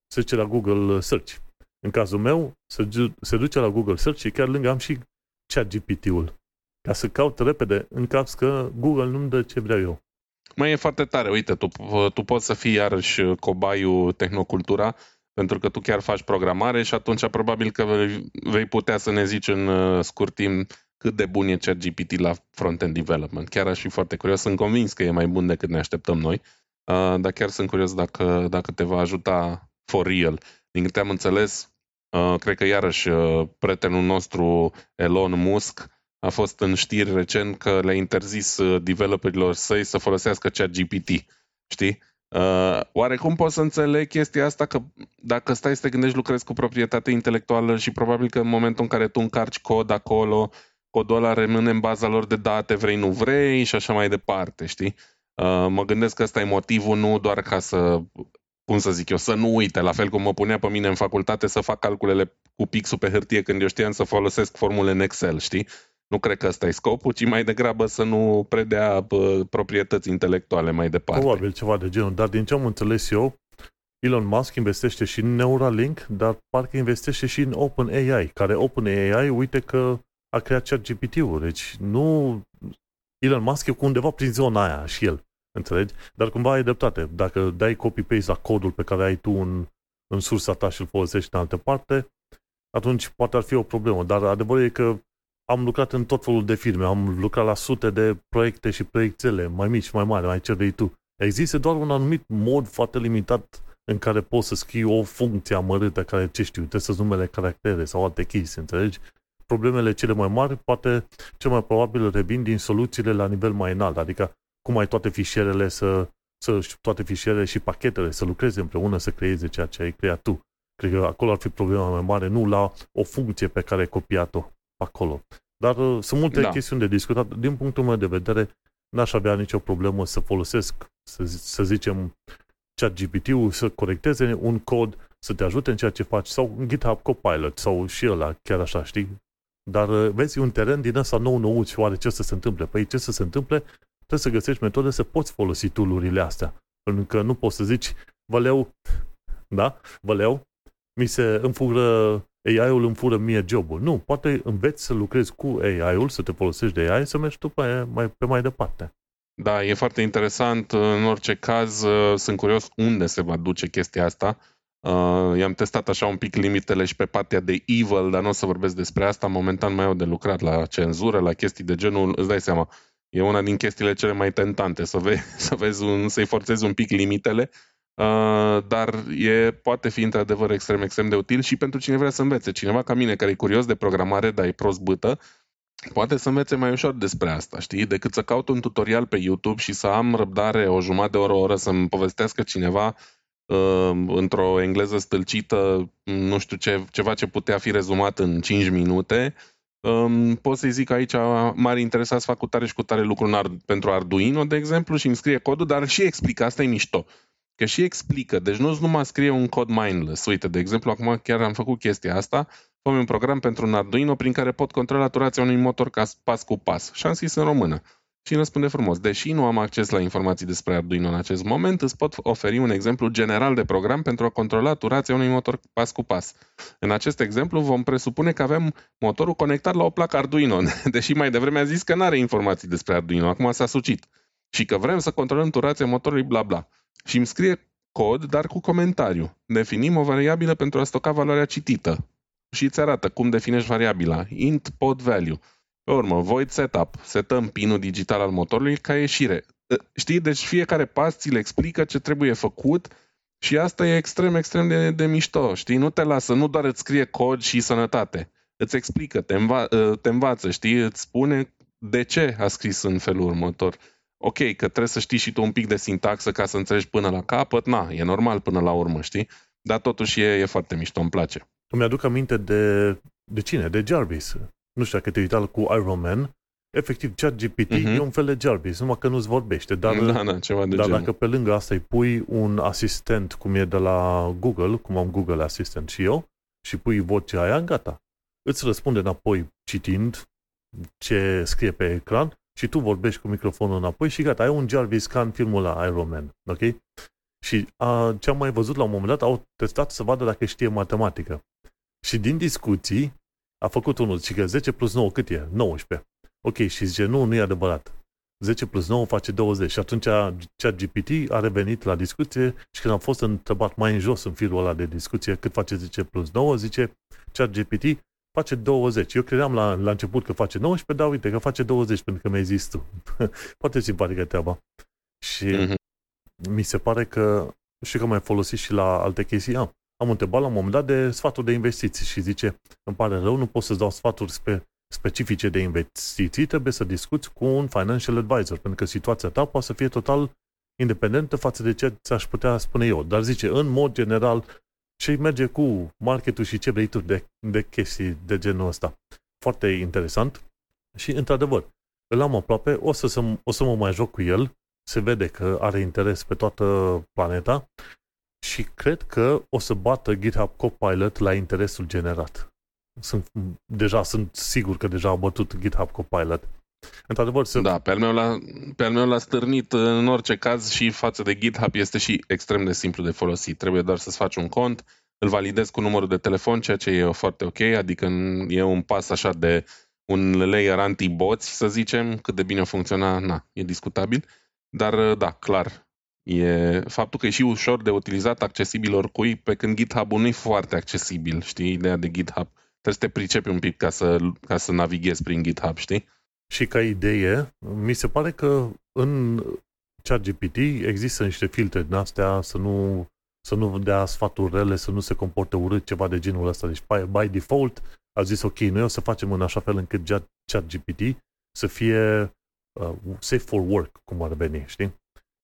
se duce la Google Search. În cazul meu, se, se duce la Google Search și chiar lângă am și chat GPT-ul. Ca să caut repede, în caz că Google nu-mi dă ce vreau eu. Mai e foarte tare, uite, tu, tu poți să fii iarăși cobaiul Tehnocultura, pentru că tu chiar faci programare și atunci probabil că vei putea să ne zici în uh, scurt timp cât de bun e ChatGPT la front-end development. Chiar aș fi foarte curios. Sunt convins că e mai bun decât ne așteptăm noi, uh, dar chiar sunt curios dacă, dacă te va ajuta for real. Din câte am înțeles, uh, cred că iarăși uh, prietenul nostru Elon Musk a fost în știri recent că le-a interzis developerilor săi să folosească ChatGPT. Știi? Uh, oarecum pot să înțeleg chestia asta că dacă stai să te gândești, lucrezi cu proprietate intelectuală și probabil că în momentul în care tu încarci cod acolo, codul ăla rămâne în baza lor de date, vrei, nu vrei și așa mai departe, știi? Uh, mă gândesc că ăsta e motivul, nu doar ca să, cum să zic eu, să nu uite, la fel cum mă punea pe mine în facultate să fac calculele cu pixul pe hârtie când eu știam să folosesc formule în Excel, știi? Nu cred că ăsta e scopul, ci mai degrabă să nu predea bă, proprietăți intelectuale mai departe. Probabil ceva de genul, dar din ce am înțeles eu, Elon Musk investește și în Neuralink, dar parcă investește și în OpenAI, care OpenAI, uite că a creat chat GPT-ul. Deci nu... Elon Musk e cu undeva prin zona aia și el. Înțelegi? Dar cumva ai dreptate. Dacă dai copy-paste la codul pe care ai tu în, în sursa ta și îl folosești în altă parte, atunci poate ar fi o problemă. Dar adevărul e că am lucrat în tot felul de firme, am lucrat la sute de proiecte și proiectele, mai mici, mai mari, mai ce vrei tu. Există doar un anumit mod foarte limitat în care poți să scrii o funcție amărâtă care, ce știu, trebuie să numele caractere sau alte chestii, înțelegi? Problemele cele mai mari, poate cel mai probabil revin din soluțiile la nivel mai înalt, adică cum ai toate fișierele să, să toate fișierele și pachetele să lucreze împreună să creeze ceea ce ai creat tu. Cred că acolo ar fi problema mai mare, nu la o funcție pe care ai copiat-o acolo. Dar uh, sunt multe da. chestiuni de discutat. Din punctul meu de vedere, n-aș avea nicio problemă să folosesc, să, să zicem, chat GPT-ul să corecteze un cod, să te ajute în ceea ce faci, sau GitHub Copilot, sau și ăla, chiar așa, știi? Dar uh, vezi un teren din ăsta nou nou și oare ce să se întâmple? Păi ce să se întâmple? Trebuie să găsești metode să poți folosi tool astea. Pentru că nu poți să zici, văleu, da, văleu, mi se înfură, AI-ul îmi fură mie jobul. Nu, poate înveți să lucrezi cu AI-ul, să te folosești de AI, să mergi tu pe mai, pe mai departe. Da, e foarte interesant. În orice caz, uh, sunt curios unde se va duce chestia asta Uh, i-am testat așa un pic limitele și pe partea de evil, dar nu o să vorbesc despre asta. Momentan mai au de lucrat la cenzură, la chestii de genul, îți dai seama, e una din chestiile cele mai tentante, să, ve- să vezi un, să-i forțezi un pic limitele, uh, dar e, poate fi într-adevăr extrem, extrem de util și pentru cine vrea să învețe. Cineva ca mine care e curios de programare, dar e prost bâtă, poate să învețe mai ușor despre asta, știi? Decât să caut un tutorial pe YouTube și să am răbdare o jumătate de oră, o oră să-mi povestească cineva uh, într-o engleză stâlcită, nu știu ce, ceva ce putea fi rezumat în 5 minute, um, pot să-i zic aici, m-ar interesa să fac cu tare și cu tare lucruri Ar- pentru Arduino, de exemplu, și îmi scrie codul, dar și explică, asta e mișto. Că și explică, deci nu numai scrie un cod mindless. Uite, de exemplu, acum chiar am făcut chestia asta, fă un program pentru un Arduino prin care pot controla turația unui motor ca pas cu pas. Și am scris în română. Și răspunde frumos, deși nu am acces la informații despre Arduino în acest moment, îți pot oferi un exemplu general de program pentru a controla turația unui motor pas cu pas. În acest exemplu vom presupune că avem motorul conectat la o placă Arduino, deși mai devreme a zis că nu are informații despre Arduino, acum s-a sucit. Și că vrem să controlăm turația motorului bla bla. Și îmi scrie cod, dar cu comentariu. Definim o variabilă pentru a stoca valoarea citită. Și îți arată cum definești variabila. int pod value. Pe urmă, void setup. Setăm pinul digital al motorului ca ieșire. Ă, știi? Deci fiecare pas ți le explică ce trebuie făcut și asta e extrem, extrem de, de mișto. Știi? Nu te lasă, nu doar îți scrie cod și sănătate. Îți explică, te, înva- ă, te învață, știi? Îți spune de ce a scris în felul următor. Ok, că trebuie să știi și tu un pic de sintaxă ca să înțelegi până la capăt, na, e normal până la urmă, știi? Dar totuși e, e foarte mișto, îmi place. Îmi aduc aminte de, de cine? De Jarvis nu știu dacă te uitat cu Iron Man, efectiv ChatGPT uh-huh. e un fel de Jarvis, numai că nu-ți vorbește. Dar, da, da, ceva de dar genul. dacă pe lângă asta îi pui un asistent, cum e de la Google, cum am Google Assistant și eu, și pui vocea aia, gata. Îți răspunde înapoi citind ce scrie pe ecran și tu vorbești cu microfonul înapoi și gata, ai un Jarvis ca în filmul la Iron Man, ok? Și a, ce am mai văzut la un moment dat, au testat să vadă dacă știe matematică. Și din discuții, a făcut unul, zice că 10 plus 9 cât e? 19. Ok, și zice, nu, nu e adevărat. 10 plus 9 face 20. Și atunci chat GPT a revenit la discuție și când am fost întrebat mai în jos în firul ăla de discuție cât face 10 plus 9, zice chat GPT face 20. Eu credeam la, la început că face 19, dar uite că face 20 pentru că mi-ai zis tu. Foarte simpatică treaba. Și mm-hmm. mi se pare că și că mai folosit și la alte chestii. Ah, am întrebat la un moment dat de sfaturi de investiții și zice, îmi pare rău, nu pot să-ți dau sfaturi spe, specifice de investiții, trebuie să discuți cu un financial advisor, pentru că situația ta poate să fie total independentă față de ce ți-aș putea spune eu. Dar zice, în mod general, ce merge cu marketul și ce vrei tu de, de chestii de genul ăsta. Foarte interesant și, într-adevăr, îl am aproape, o să, o să mă mai joc cu el, se vede că are interes pe toată planeta și cred că o să bată GitHub Copilot la interesul generat. Sunt, deja sunt sigur că deja a bătut GitHub Copilot. Într-adevăr, să... Da, pe al, meu l-a, pe al meu l-a stârnit în orice caz și față de GitHub este și extrem de simplu de folosit. Trebuie doar să-ți faci un cont, îl validezi cu numărul de telefon, ceea ce e foarte ok, adică e un pas așa de un layer anti-bots, să zicem, cât de bine funcționa, na, e discutabil. Dar da, clar, e faptul că e și ușor de utilizat, accesibil oricui, pe când GitHub-ul nu e foarte accesibil, știi, ideea de GitHub. Trebuie să te pricepi un pic ca să, ca să navighezi prin GitHub, știi? Și ca idee, mi se pare că în ChatGPT există niște filtre din astea să nu, să nu dea sfaturi rele, să nu se comporte urât, ceva de genul ăsta. Deci, by default, a zis, ok, noi o să facem în așa fel încât ChatGPT să fie uh, safe for work, cum ar veni, știi?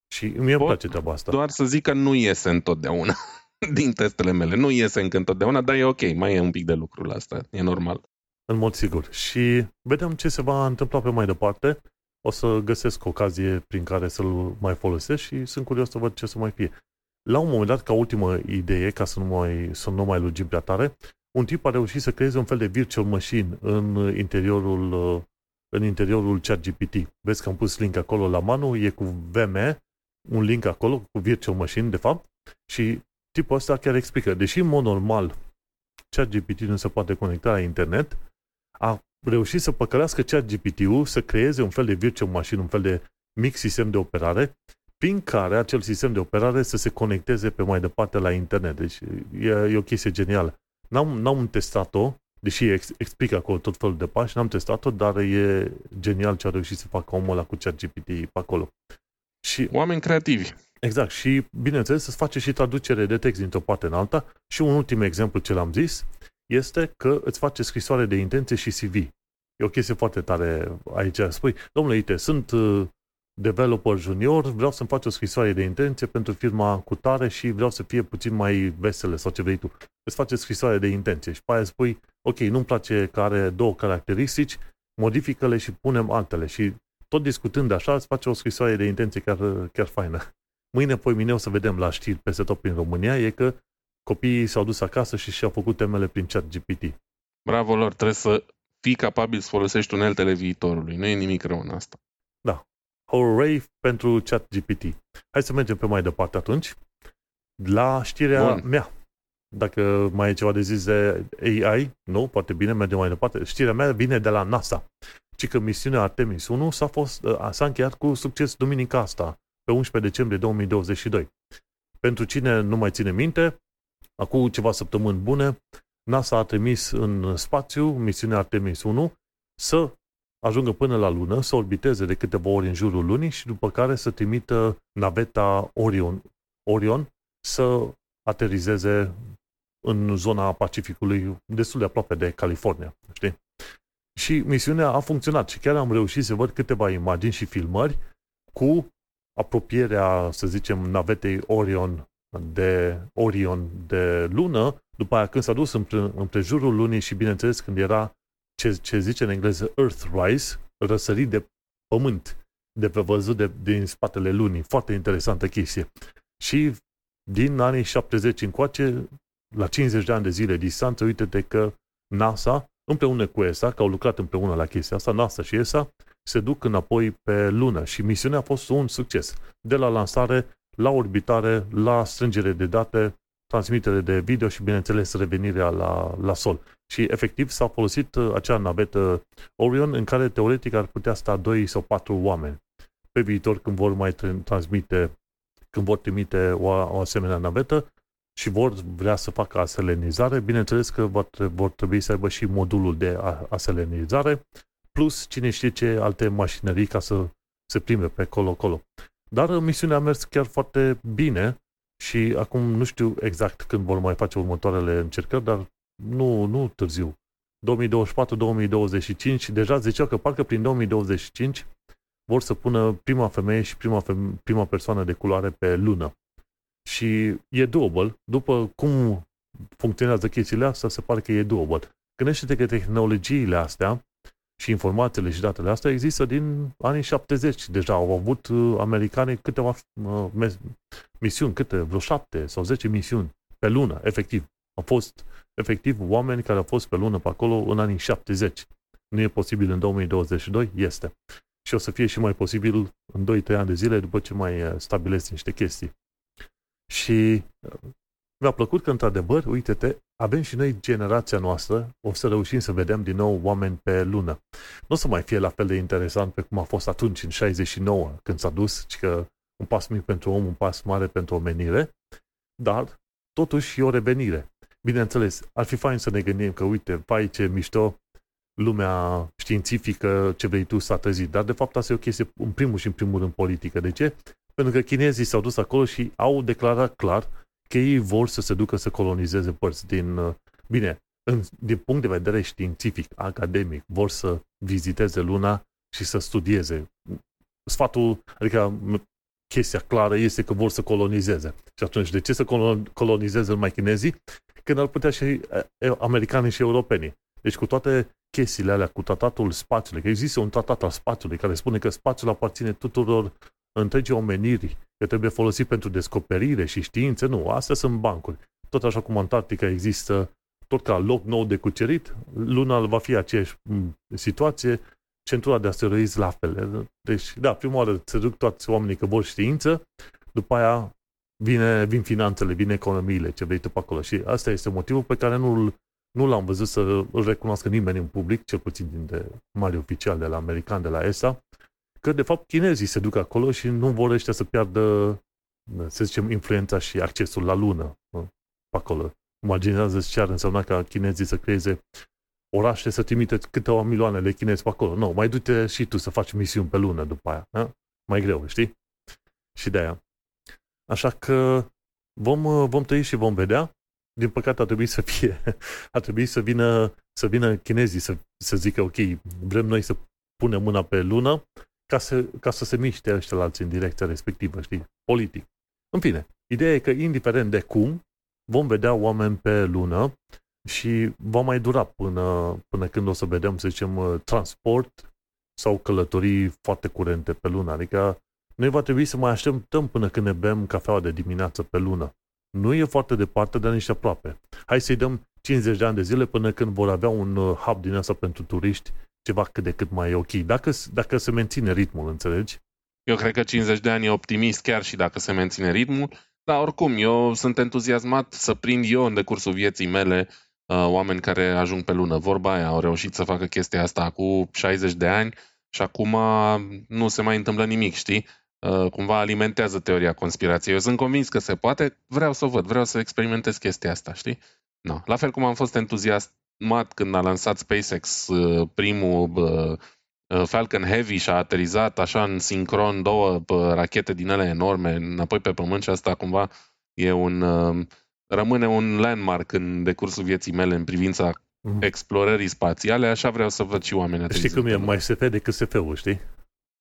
Și mie îmi place treaba asta. Doar să zic că nu iese întotdeauna din testele mele. Nu iese încă întotdeauna, dar e ok, mai e un pic de lucru la asta, e normal. În mod sigur. Și vedem ce se va întâmpla pe mai departe. O să găsesc ocazie prin care să-l mai folosesc și sunt curios să văd ce să mai fie. La un moment dat, ca ultimă idee, ca să nu mai, să nu mai lugim prea tare, un tip a reușit să creeze un fel de virtual machine în interiorul, în interiorul ChatGPT. Vezi că am pus link acolo la manu, e cu VM un link acolo cu virtual machine, de fapt, și tipul ăsta chiar explică, deși în mod normal ChatGPT nu se poate conecta la internet, a reușit să păcălească ChatGPT-ul să creeze un fel de virtual machine, un fel de mic sistem de operare, prin care acel sistem de operare să se conecteze pe mai departe la internet. Deci e, e o chestie genială. N-am, n-am testat-o, deși ex, explică acolo tot felul de pași, n-am testat-o, dar e genial ce a reușit să facă omul ăla cu ChatGPT pe acolo. Și, Oameni creativi. Exact. Și, bineînțeles, să face și traducere de text dintr-o parte în alta. Și un ultim exemplu ce l-am zis este că îți face scrisoare de intenție și CV. E o chestie foarte tare aici. Spui, domnule, uite, sunt uh, developer junior, vreau să-mi faci o scrisoare de intenție pentru firma cu tare și vreau să fie puțin mai vesele sau ce vrei tu. Îți face scrisoare de intenție și pe aia spui, ok, nu-mi place că are două caracteristici, modifică-le și punem altele. Și tot discutând așa, îți face o scrisoare de intenție chiar, chiar faină. Mâine, poi mine o să vedem la știri peste tot prin România, e că copiii s-au dus acasă și și-au făcut temele prin chat GPT. Bravo lor, trebuie să fii capabil să folosești uneltele viitorului. Nu e nimic rău în asta. Da. Hooray pentru chat GPT. Hai să mergem pe mai departe atunci. La știrea Bun. mea. Dacă mai e ceva de zis de AI, nu, poate bine, mergem mai departe. Știrea mea vine de la NASA. Ci că misiunea Artemis 1 s-a, fost, s-a încheiat cu succes duminica asta, pe 11 decembrie 2022. Pentru cine nu mai ține minte, acum ceva săptămâni bune, NASA a trimis în spațiu misiunea Artemis 1 să ajungă până la lună, să orbiteze de câteva ori în jurul lunii și după care să trimită naveta Orion, Orion să aterizeze în zona Pacificului, destul de aproape de California, știi? Și misiunea a funcționat și chiar am reușit să văd câteva imagini și filmări cu apropierea, să zicem, navetei Orion de Orion de lună, după aia când s-a dus împre, împrejurul lunii și bineînțeles când era ce, ce zice în engleză Earthrise, răsărit de pământ, de pe văzut de, din spatele lunii. Foarte interesantă chestie. Și din anii 70 încoace, la 50 de ani de zile distanță, uite-te că NASA, împreună cu ESA, că au lucrat împreună la chestia asta, NASA și ESA, se duc înapoi pe lună și misiunea a fost un succes. De la lansare la orbitare, la strângere de date, transmitere de video și, bineînțeles, revenirea la, la sol. Și, efectiv, s-a folosit uh, acea navetă Orion în care, teoretic, ar putea sta 2 sau 4 oameni. Pe viitor, când vor mai transmite, când vor trimite o, o asemenea navetă și vor vrea să facă aselenizare, bineînțeles că vor, vor trebui să aibă și modulul de aselenizare, plus cine știe ce alte mașinării ca să se plimbe pe colo-colo. Dar misiunea a mers chiar foarte bine și acum nu știu exact când vor mai face următoarele încercări, dar nu, nu târziu. 2024-2025, deja ziceau că parcă prin 2025 vor să pună prima femeie și prima, feme- prima persoană de culoare pe lună. Și e doable. După cum funcționează chestiile astea, se pare că e doable. Gândește-te că tehnologiile astea și informațiile și datele astea există din anii 70. Deja au avut uh, americanii câteva uh, misiuni, câte, vreo șapte sau zece misiuni pe lună, efectiv. Au fost efectiv oameni care au fost pe lună pe acolo în anii 70. Nu e posibil în 2022? Este. Și o să fie și mai posibil în 2-3 ani de zile după ce mai uh, stabilesc niște chestii. Și mi-a plăcut că, într-adevăr, uite-te, avem și noi generația noastră, o să reușim să vedem din nou oameni pe lună. Nu o să mai fie la fel de interesant pe cum a fost atunci, în 69, când s-a dus, ci că un pas mic pentru om, un pas mare pentru omenire, dar totuși e o revenire. Bineînțeles, ar fi fain să ne gândim că, uite, pai ce mișto, lumea științifică, ce vrei tu, s-a trezit. Dar, de fapt, asta e o chestie, în primul și în primul rând, politică. De ce? Pentru că chinezii s-au dus acolo și au declarat clar că ei vor să se ducă să colonizeze părți din... Uh, bine, în, din punct de vedere științific, academic, vor să viziteze luna și să studieze. Sfatul, adică chestia clară este că vor să colonizeze. Și atunci, de ce să colonizeze numai chinezii? Când ar putea și uh, americanii și europenii. Deci cu toate chestiile alea, cu tratatul spațiului, că există un tratat al spațiului care spune că spațiul aparține tuturor întregii omeniri, că trebuie folosit pentru descoperire și științe, nu, astea sunt bancuri. Tot așa cum Antarctica există tot ca loc nou de cucerit, Luna va fi aceeași situație, centura de asteroizi la fel. Deci, da, prima oară se duc toți oamenii că vor știință, după aia vine, vin finanțele, vin economiile, ce vrei tu pe acolo. Și asta este motivul pe care nu, nu l-am văzut să îl recunoască nimeni în public, cel puțin din de mari oficiali de la american, de la ESA, că de fapt chinezii se duc acolo și nu vor ăștia să piardă, să zicem, influența și accesul la lună pe acolo. Imaginează-ți ce ar însemna ca chinezii să creeze orașe să trimite câteva milioane de chinezi pe acolo. Nu, mai du-te și tu să faci misiuni pe lună după aia. Da? Mai greu, știi? Și de aia. Așa că vom, vom trăi și vom vedea. Din păcate ar trebui să fie, ar trebui să vină, să vină chinezii să, să zică, ok, vrem noi să punem mâna pe lună ca să, ca să se miște ăștia la alții în direcția respectivă, știi? Politic. În fine, ideea e că indiferent de cum, vom vedea oameni pe lună și va mai dura până, până când o să vedem, să zicem, uh, transport sau călătorii foarte curente pe lună. Adică noi va trebui să mai așteptăm până când ne bem cafeaua de dimineață pe lună. Nu e foarte departe, dar nici aproape. Hai să-i dăm 50 de ani de zile până când vor avea un uh, hub din asta pentru turiști, ceva cât de cât mai ok. Dacă, dacă se menține ritmul, înțelegi? Eu cred că 50 de ani e optimist chiar și dacă se menține ritmul, dar oricum, eu sunt entuziasmat să prind eu în decursul vieții mele uh, oameni care ajung pe lună. Vorba aia, au reușit să facă chestia asta cu 60 de ani și acum nu se mai întâmplă nimic, știi? Uh, cumva alimentează teoria conspirației. Eu sunt convins că se poate, vreau să o văd, vreau să experimentez chestia asta, știi? No. La fel cum am fost entuziasmat când a lansat SpaceX uh, primul uh, Falcon Heavy și a aterizat așa în sincron două rachete din ele enorme înapoi pe pământ și asta cumva e un rămâne un landmark în decursul vieții mele în privința mm. explorării spațiale, așa vreau să văd și oamenii Știi cum e, mai SF decât SF-ul, știi?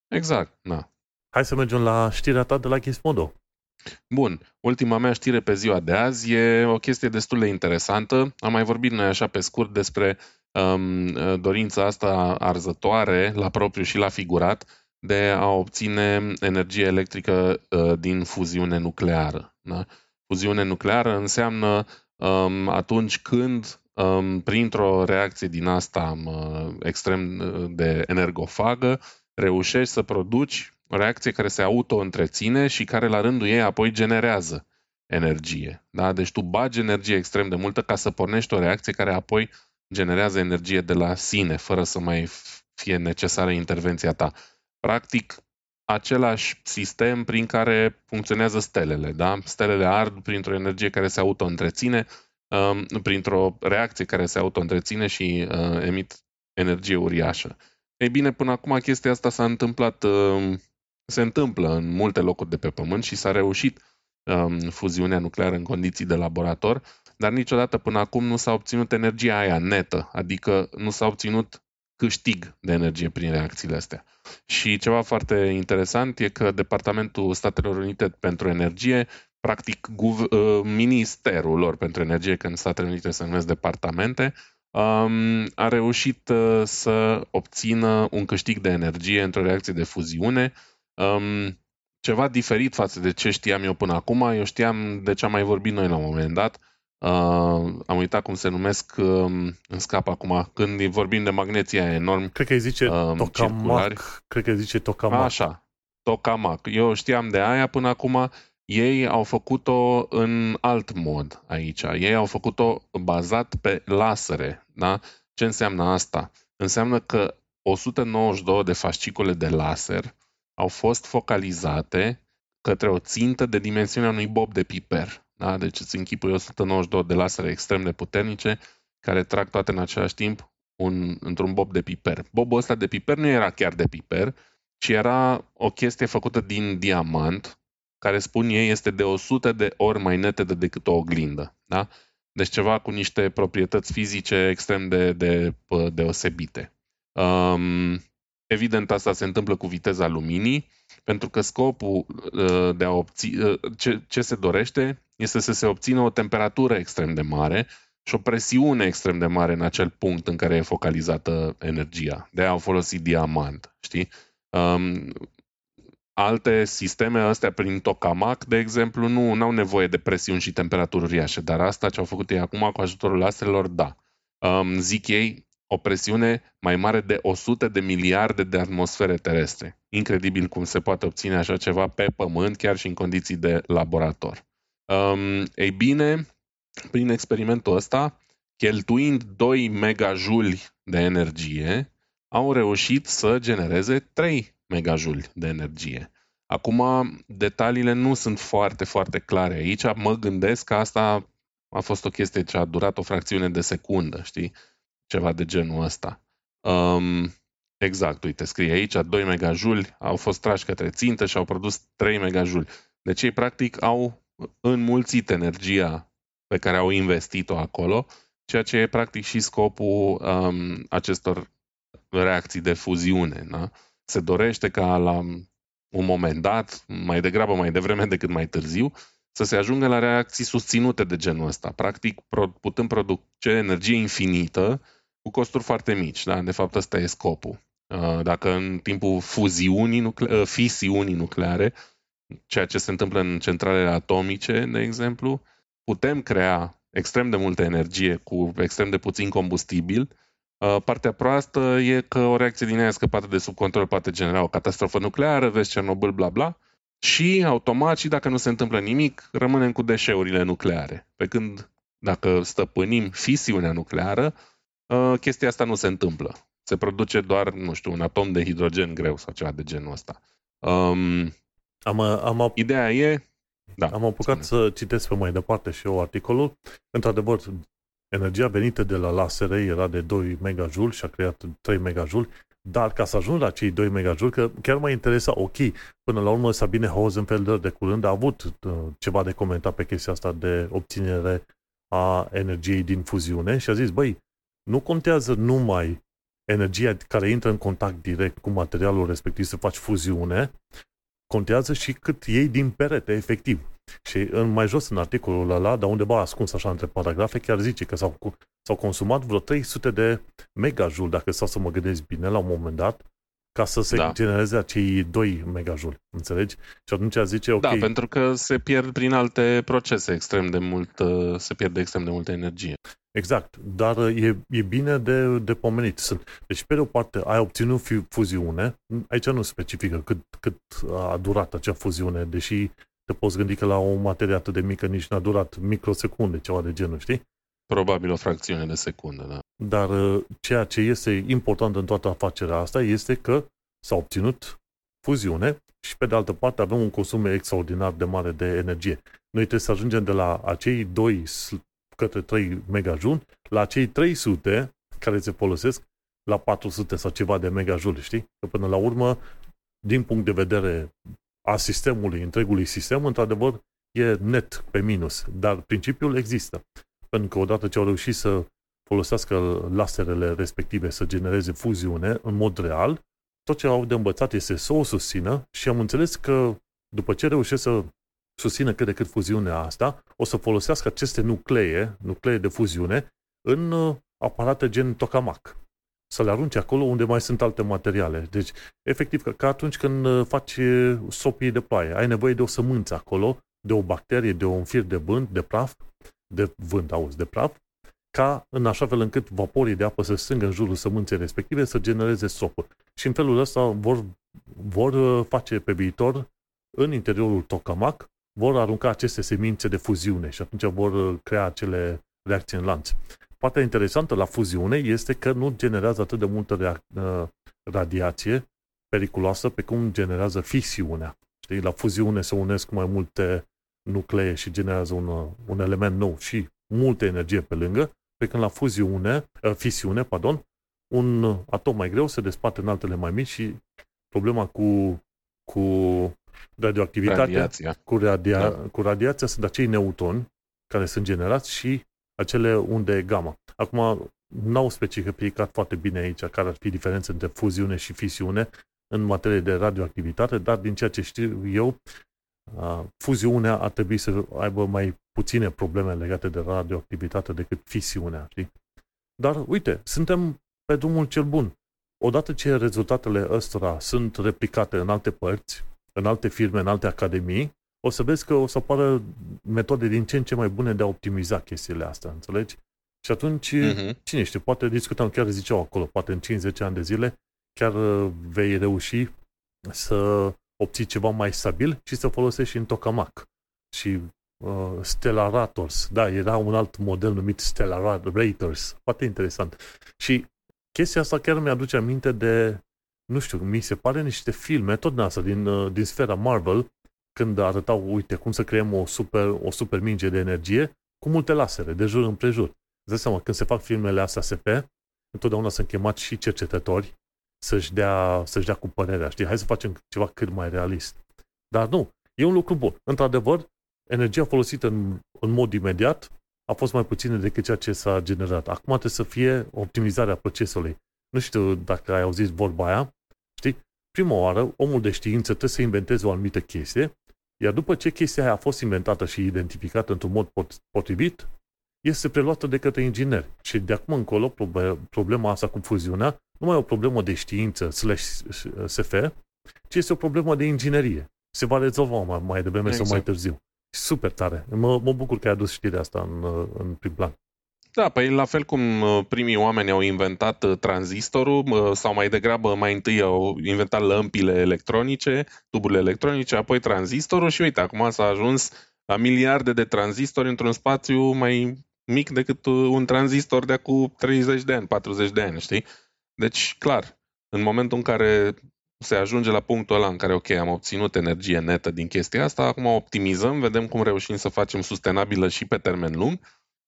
Exact, da. Hai să mergem la știrea ta de la Gizmodo. Bun, ultima mea știre pe ziua de azi e o chestie destul de interesantă. Am mai vorbit noi așa pe scurt despre um, dorința asta arzătoare, la propriu și la figurat, de a obține energie electrică uh, din fuziune nucleară. Da? Fuziune nucleară înseamnă um, atunci când, um, printr-o reacție din asta um, extrem de energofagă, reușești să produci o reacție care se auto-întreține și care la rândul ei apoi generează energie. Da? Deci tu bagi energie extrem de multă ca să pornești o reacție care apoi generează energie de la sine, fără să mai fie necesară intervenția ta. Practic, același sistem prin care funcționează stelele. Da? Stelele ard printr-o energie care se auto-întreține, um, printr-o reacție care se auto-întreține și uh, emit energie uriașă. Ei bine, până acum chestia asta s-a întâmplat uh, se întâmplă în multe locuri de pe Pământ și s-a reușit um, fuziunea nucleară în condiții de laborator, dar niciodată până acum nu s-a obținut energia aia netă, adică nu s-a obținut câștig de energie prin reacțiile astea. Și ceva foarte interesant e că Departamentul Statelor Unite pentru Energie, practic guv- uh, ministerul lor pentru energie, când Statele Unite se numesc departamente, um, a reușit uh, să obțină un câștig de energie într-o reacție de fuziune Um, ceva diferit față de ce știam eu până acum. Eu știam de ce am mai vorbit noi la un moment dat. Uh, am uitat cum se numesc, uh, în scap acum, când vorbim de magneții enorm. Cred că îi zice uh, tokamak. Cred că îi zice tokamak. Așa, tokamak. Eu știam de aia până acum. Ei au făcut-o în alt mod aici. Ei au făcut-o bazat pe lasere. Da? Ce înseamnă asta? Înseamnă că 192 de fascicule de laser au fost focalizate către o țintă de dimensiunea unui bob de piper. Da? Deci îți închipui 192 de lasere extrem de puternice care trag toate în același timp un, într-un bob de piper. Bobul ăsta de piper nu era chiar de piper, ci era o chestie făcută din diamant, care spun ei este de 100 de ori mai netedă decât o oglindă. Da? Deci ceva cu niște proprietăți fizice extrem de, de deosebite. Um, Evident, asta se întâmplă cu viteza luminii, pentru că scopul uh, de a obține, uh, ce, ce se dorește este să se obțină o temperatură extrem de mare și o presiune extrem de mare în acel punct în care e focalizată energia. De a au folosit diamant, știi? Um, alte sisteme astea prin tokamak, de exemplu, nu au nevoie de presiuni și temperaturi uriașe, dar asta ce au făcut ei acum cu ajutorul astrelor, da. Um, zic ei, o presiune mai mare de 100 de miliarde de atmosfere terestre. Incredibil cum se poate obține așa ceva pe Pământ, chiar și în condiții de laborator. Um, ei bine, prin experimentul ăsta, cheltuind 2 megajuli de energie, au reușit să genereze 3 megajuli de energie. Acum, detaliile nu sunt foarte, foarte clare aici. Mă gândesc că asta a fost o chestie ce a durat o fracțiune de secundă, știi? Ceva de genul ăsta. Um, exact, uite, scrie aici, 2 megajuli au fost trași către țintă și au produs 3 megajuli. Deci ei, practic, au înmulțit energia pe care au investit-o acolo, ceea ce e, practic, și scopul um, acestor reacții de fuziune. Da? Se dorește ca la un moment dat, mai degrabă mai devreme decât mai târziu, să se ajungă la reacții susținute de genul ăsta. Practic, putem produce energie infinită cu costuri foarte mici. Da? De fapt, ăsta e scopul. Uh, dacă în timpul fuziunii, nucle- uh, fisiunii nucleare, ceea ce se întâmplă în centralele atomice, de exemplu, putem crea extrem de multă energie cu extrem de puțin combustibil, Uh, partea proastă e că o reacție din aia scăpată de sub control poate genera o catastrofă nucleară, vezi Cernobâl, bla bla, și automat și dacă nu se întâmplă nimic, rămânem cu deșeurile nucleare. Pe când dacă stăpânim fisiunea nucleară, uh, chestia asta nu se întâmplă. Se produce doar, nu știu, un atom de hidrogen greu sau ceva de genul ăsta. Um, am, am, ideea e... Da, am apucat spune. să citesc pe mai departe și eu articolul. Într-adevăr, Energia venită de la lasere era de 2 MJ și a creat 3 MJ, dar ca să ajung la cei 2 MJ, că chiar mă interesa, ok, până la urmă Sabine Hosenfelder de curând a avut uh, ceva de comentat pe chestia asta de obținere a energiei din fuziune și a zis, băi, nu contează numai energia care intră în contact direct cu materialul respectiv să faci fuziune, contează și cât iei din perete, efectiv. Și în mai jos în articolul ăla, dar undeva ascuns așa între paragrafe, chiar zice că s-au, s-au consumat vreo 300 de megajul, dacă stau să mă gândesc bine, la un moment dat, ca să se da. genereze acei 2 megajul, înțelegi? Și atunci zice, ok... Da, pentru că se pierd prin alte procese extrem de mult, uh, se pierde extrem de multă energie. Exact, dar uh, e, e bine de, de pomenit. Deci, pe de o parte, ai obținut fuziune, aici nu specifică cât, cât a durat acea fuziune, deși te poți gândi că la o materie atât de mică nici n-a durat microsecunde, ceva de genul, știi? Probabil o fracțiune de secundă, da. Dar uh, ceea ce este important în toată afacerea asta este că s-a obținut fuziune și pe de altă parte avem un consum extraordinar de mare de energie. Noi trebuie să ajungem de la acei 2 către 3 megajul la acei 300 care se folosesc la 400 sau ceva de megajul, știi? Că până la urmă, din punct de vedere a sistemului, întregului sistem, într-adevăr, e net pe minus, dar principiul există. Pentru că odată ce au reușit să folosească laserele respective să genereze fuziune în mod real, tot ce au de învățat este să o susțină și am înțeles că după ce reușesc să susțină cât de cât fuziunea asta, o să folosească aceste nuclee, nuclee de fuziune, în uh, aparate gen tokamak să le arunci acolo unde mai sunt alte materiale. Deci, efectiv, ca atunci când uh, faci uh, sopii de ploaie, ai nevoie de o sămânță acolo, de o bacterie, de un fir de vânt, de praf, de vânt, auzi, de praf, ca în așa fel încât vaporii de apă să strângă în jurul sămânței respective să genereze sopuri. Și în felul ăsta vor, vor uh, face pe viitor, în interiorul tokamak, vor arunca aceste semințe de fuziune și atunci vor crea acele reacții în lanț. Partea interesantă la fuziune este că nu generează atât de multă uh, radiație periculoasă pe cum generează fisiunea. Știi? La fuziune se unesc mai multe nuclee și generează un, uh, un element nou și multă energie pe lângă, pe când la fuziune, uh, fisiune, pardon, un atom mai greu se desparte în altele mai mici și problema cu, cu radioactivitatea, Radiația. cu, radia, da. cu radiația sunt acei neutroni care sunt generați și acele unde gamma. Acum, n-au specificat foarte bine aici care ar fi diferența între fuziune și fisiune în materie de radioactivitate, dar din ceea ce știu eu, fuziunea ar trebui să aibă mai puține probleme legate de radioactivitate decât fisiunea, știi? Dar, uite, suntem pe drumul cel bun. Odată ce rezultatele ăstora sunt replicate în alte părți, în alte firme, în alte academii, o să vezi că o să apară metode din ce în ce mai bune de a optimiza chestiile astea, înțelegi? Și atunci, uh-huh. cine știe, poate discutăm, chiar ziceau acolo, poate în 50 ani de zile, chiar uh, vei reuși să obții ceva mai stabil și să folosești și în tokamak. Și uh, Stellarators, da, era un alt model numit Stellarators, foarte interesant. Și chestia asta chiar mi-aduce aminte de nu știu, mi se pare niște filme, tot din asta, din, uh, din sfera Marvel, când arătau, uite, cum să creăm o super, o super minge de energie cu multe lasere, de jur împrejur. Îți dai seama, când se fac filmele astea SP, întotdeauna sunt chemați și cercetători să-și dea, să-și dea cu părerea, știi? Hai să facem ceva cât mai realist. Dar nu, e un lucru bun. Într-adevăr, energia folosită în, în mod imediat a fost mai puțină decât ceea ce s-a generat. Acum trebuie să fie optimizarea procesului. Nu știu dacă ai auzit vorba aia, știi? Prima oară, omul de știință trebuie să inventeze o anumită chestie, iar după ce chestia aia a fost inventată și identificată într-un mod potrivit, este preluată de către ingineri. Și de acum încolo, problema asta cu fuziunea nu mai e o problemă de știință slash SF, ci este o problemă de inginerie. Se va rezolva mai, mai devreme exact. sau mai exact. târziu. Super tare. Mă, mă bucur că ai adus știrea asta în, în prim plan. Da, păi la fel cum uh, primii oameni au inventat uh, tranzistorul uh, sau mai degrabă mai întâi au inventat lămpile electronice, tuburile electronice, apoi tranzistorul și uite, acum s-a ajuns la miliarde de tranzistori într-un spațiu mai mic decât un tranzistor de acum 30 de ani, 40 de ani, știi? Deci, clar, în momentul în care se ajunge la punctul ăla în care, ok, am obținut energie netă din chestia asta, acum optimizăm, vedem cum reușim să facem sustenabilă și pe termen lung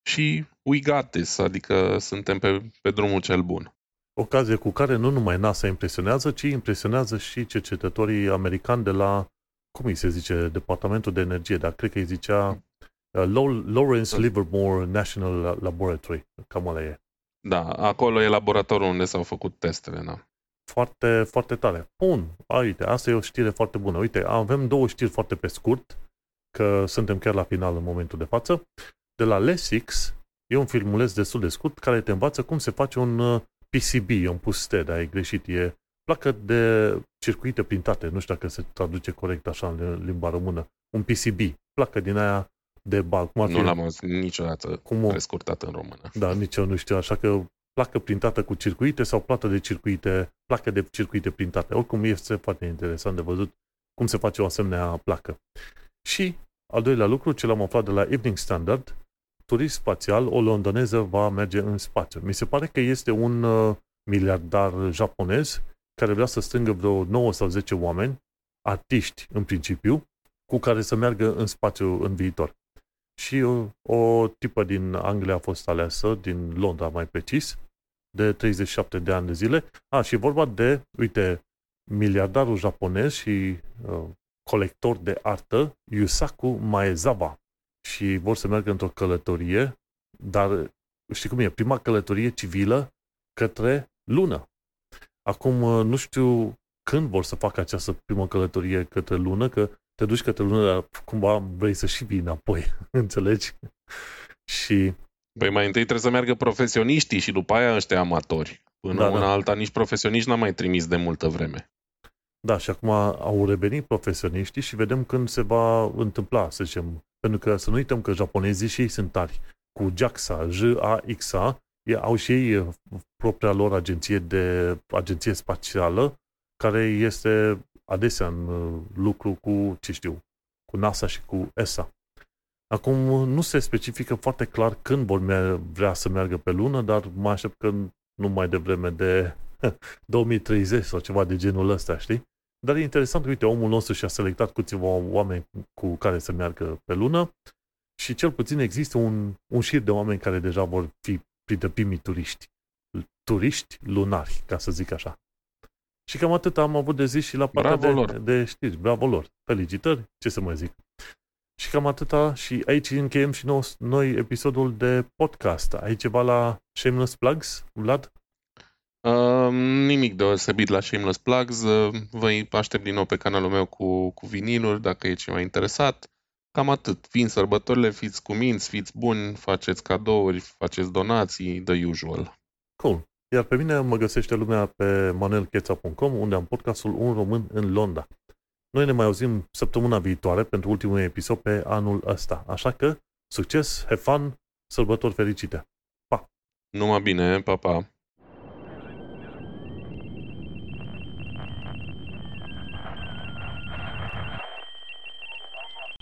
și we got this, adică suntem pe, pe drumul cel bun. Ocazie cu care nu numai NASA impresionează, ci impresionează și cercetătorii americani de la, cum îi se zice, Departamentul de Energie, dar cred că îi zicea uh, Lawrence Livermore National Laboratory, cam ăla e. Da, acolo e laboratorul unde s-au făcut testele, da. Foarte, foarte tare. Bun, uite, asta e o știre foarte bună. Uite, avem două știri foarte pe scurt, că suntem chiar la final în momentul de față. De la Lesix, e un filmuleț destul de scurt care te învață cum se face un uh, PCB, un puste, dar e greșit, e placă de circuite printate, nu știu dacă se traduce corect așa în limba română, un PCB, placă din aia de bal. Cum nu l-am auzit niciodată cum o... prescurtat în română. Da, nici eu nu știu, așa că placă printată cu circuite sau plată de circuite, placă de circuite printate. Oricum este foarte interesant de văzut cum se face o asemenea placă. Și al doilea lucru, ce l-am aflat de la Evening Standard, turist spațial, o londoneză va merge în spațiu. Mi se pare că este un uh, miliardar japonez care vrea să strângă vreo 9 sau 10 oameni, artiști în principiu, cu care să meargă în spațiu în viitor și o, o tipă din Anglia a fost aleasă, din Londra mai precis, de 37 de ani de zile. A, și e vorba de, uite, miliardarul japonez și uh, colector de artă, Yusaku Maezawa. Și vor să meargă într-o călătorie, dar știi cum e, prima călătorie civilă către lună. Acum, uh, nu știu când vor să facă această primă călătorie către lună, că te duci către lună, dar cumva vrei să și vii înapoi, înțelegi? și... Păi mai întâi trebuie să meargă profesioniștii și după aia ăștia amatori. Până da, una da. alta, nici profesioniști n-am mai trimis de multă vreme. Da, și acum au revenit profesioniștii și vedem când se va întâmpla, să zicem. Pentru că să nu uităm că japonezii și ei sunt tari. Cu JAXA, J-A-X-A, au și ei propria lor agenție, de, agenție spațială, care este adesea în uh, lucru cu, ce știu, cu NASA și cu ESA. Acum, nu se specifică foarte clar când vor vrea să meargă pe lună, dar mă aștept că nu mai devreme de 2030 sau ceva de genul ăsta, știi? Dar e interesant, uite, omul nostru și-a selectat câțiva oameni cu care să meargă pe lună și cel puțin există un, un șir de oameni care deja vor fi printre primii turiști. Turiști lunari, ca să zic așa. Și cam atât am avut de zis și la partea de, lor. de știri. Bravo lor! Felicitări! Ce să mai zic? Și cam atâta și aici încheiem și nou, noi episodul de podcast. Ai ceva la Shameless Plugs, Vlad? Uh, nimic deosebit la Shameless Plugs. Uh, vă aștept din nou pe canalul meu cu, cu viniluri, dacă e ceva interesat. Cam atât. Fiind sărbătorile, fiți cuminți, fiți buni, faceți cadouri, faceți donații, the usual. Cool. Iar pe mine mă găsește lumea pe manelcheța.com, unde am podcastul Un Român în Londra. Noi ne mai auzim săptămâna viitoare pentru ultimul episod pe anul ăsta. Așa că, succes, have fun, sărbători fericite! Pa! Numai bine, pa, pa!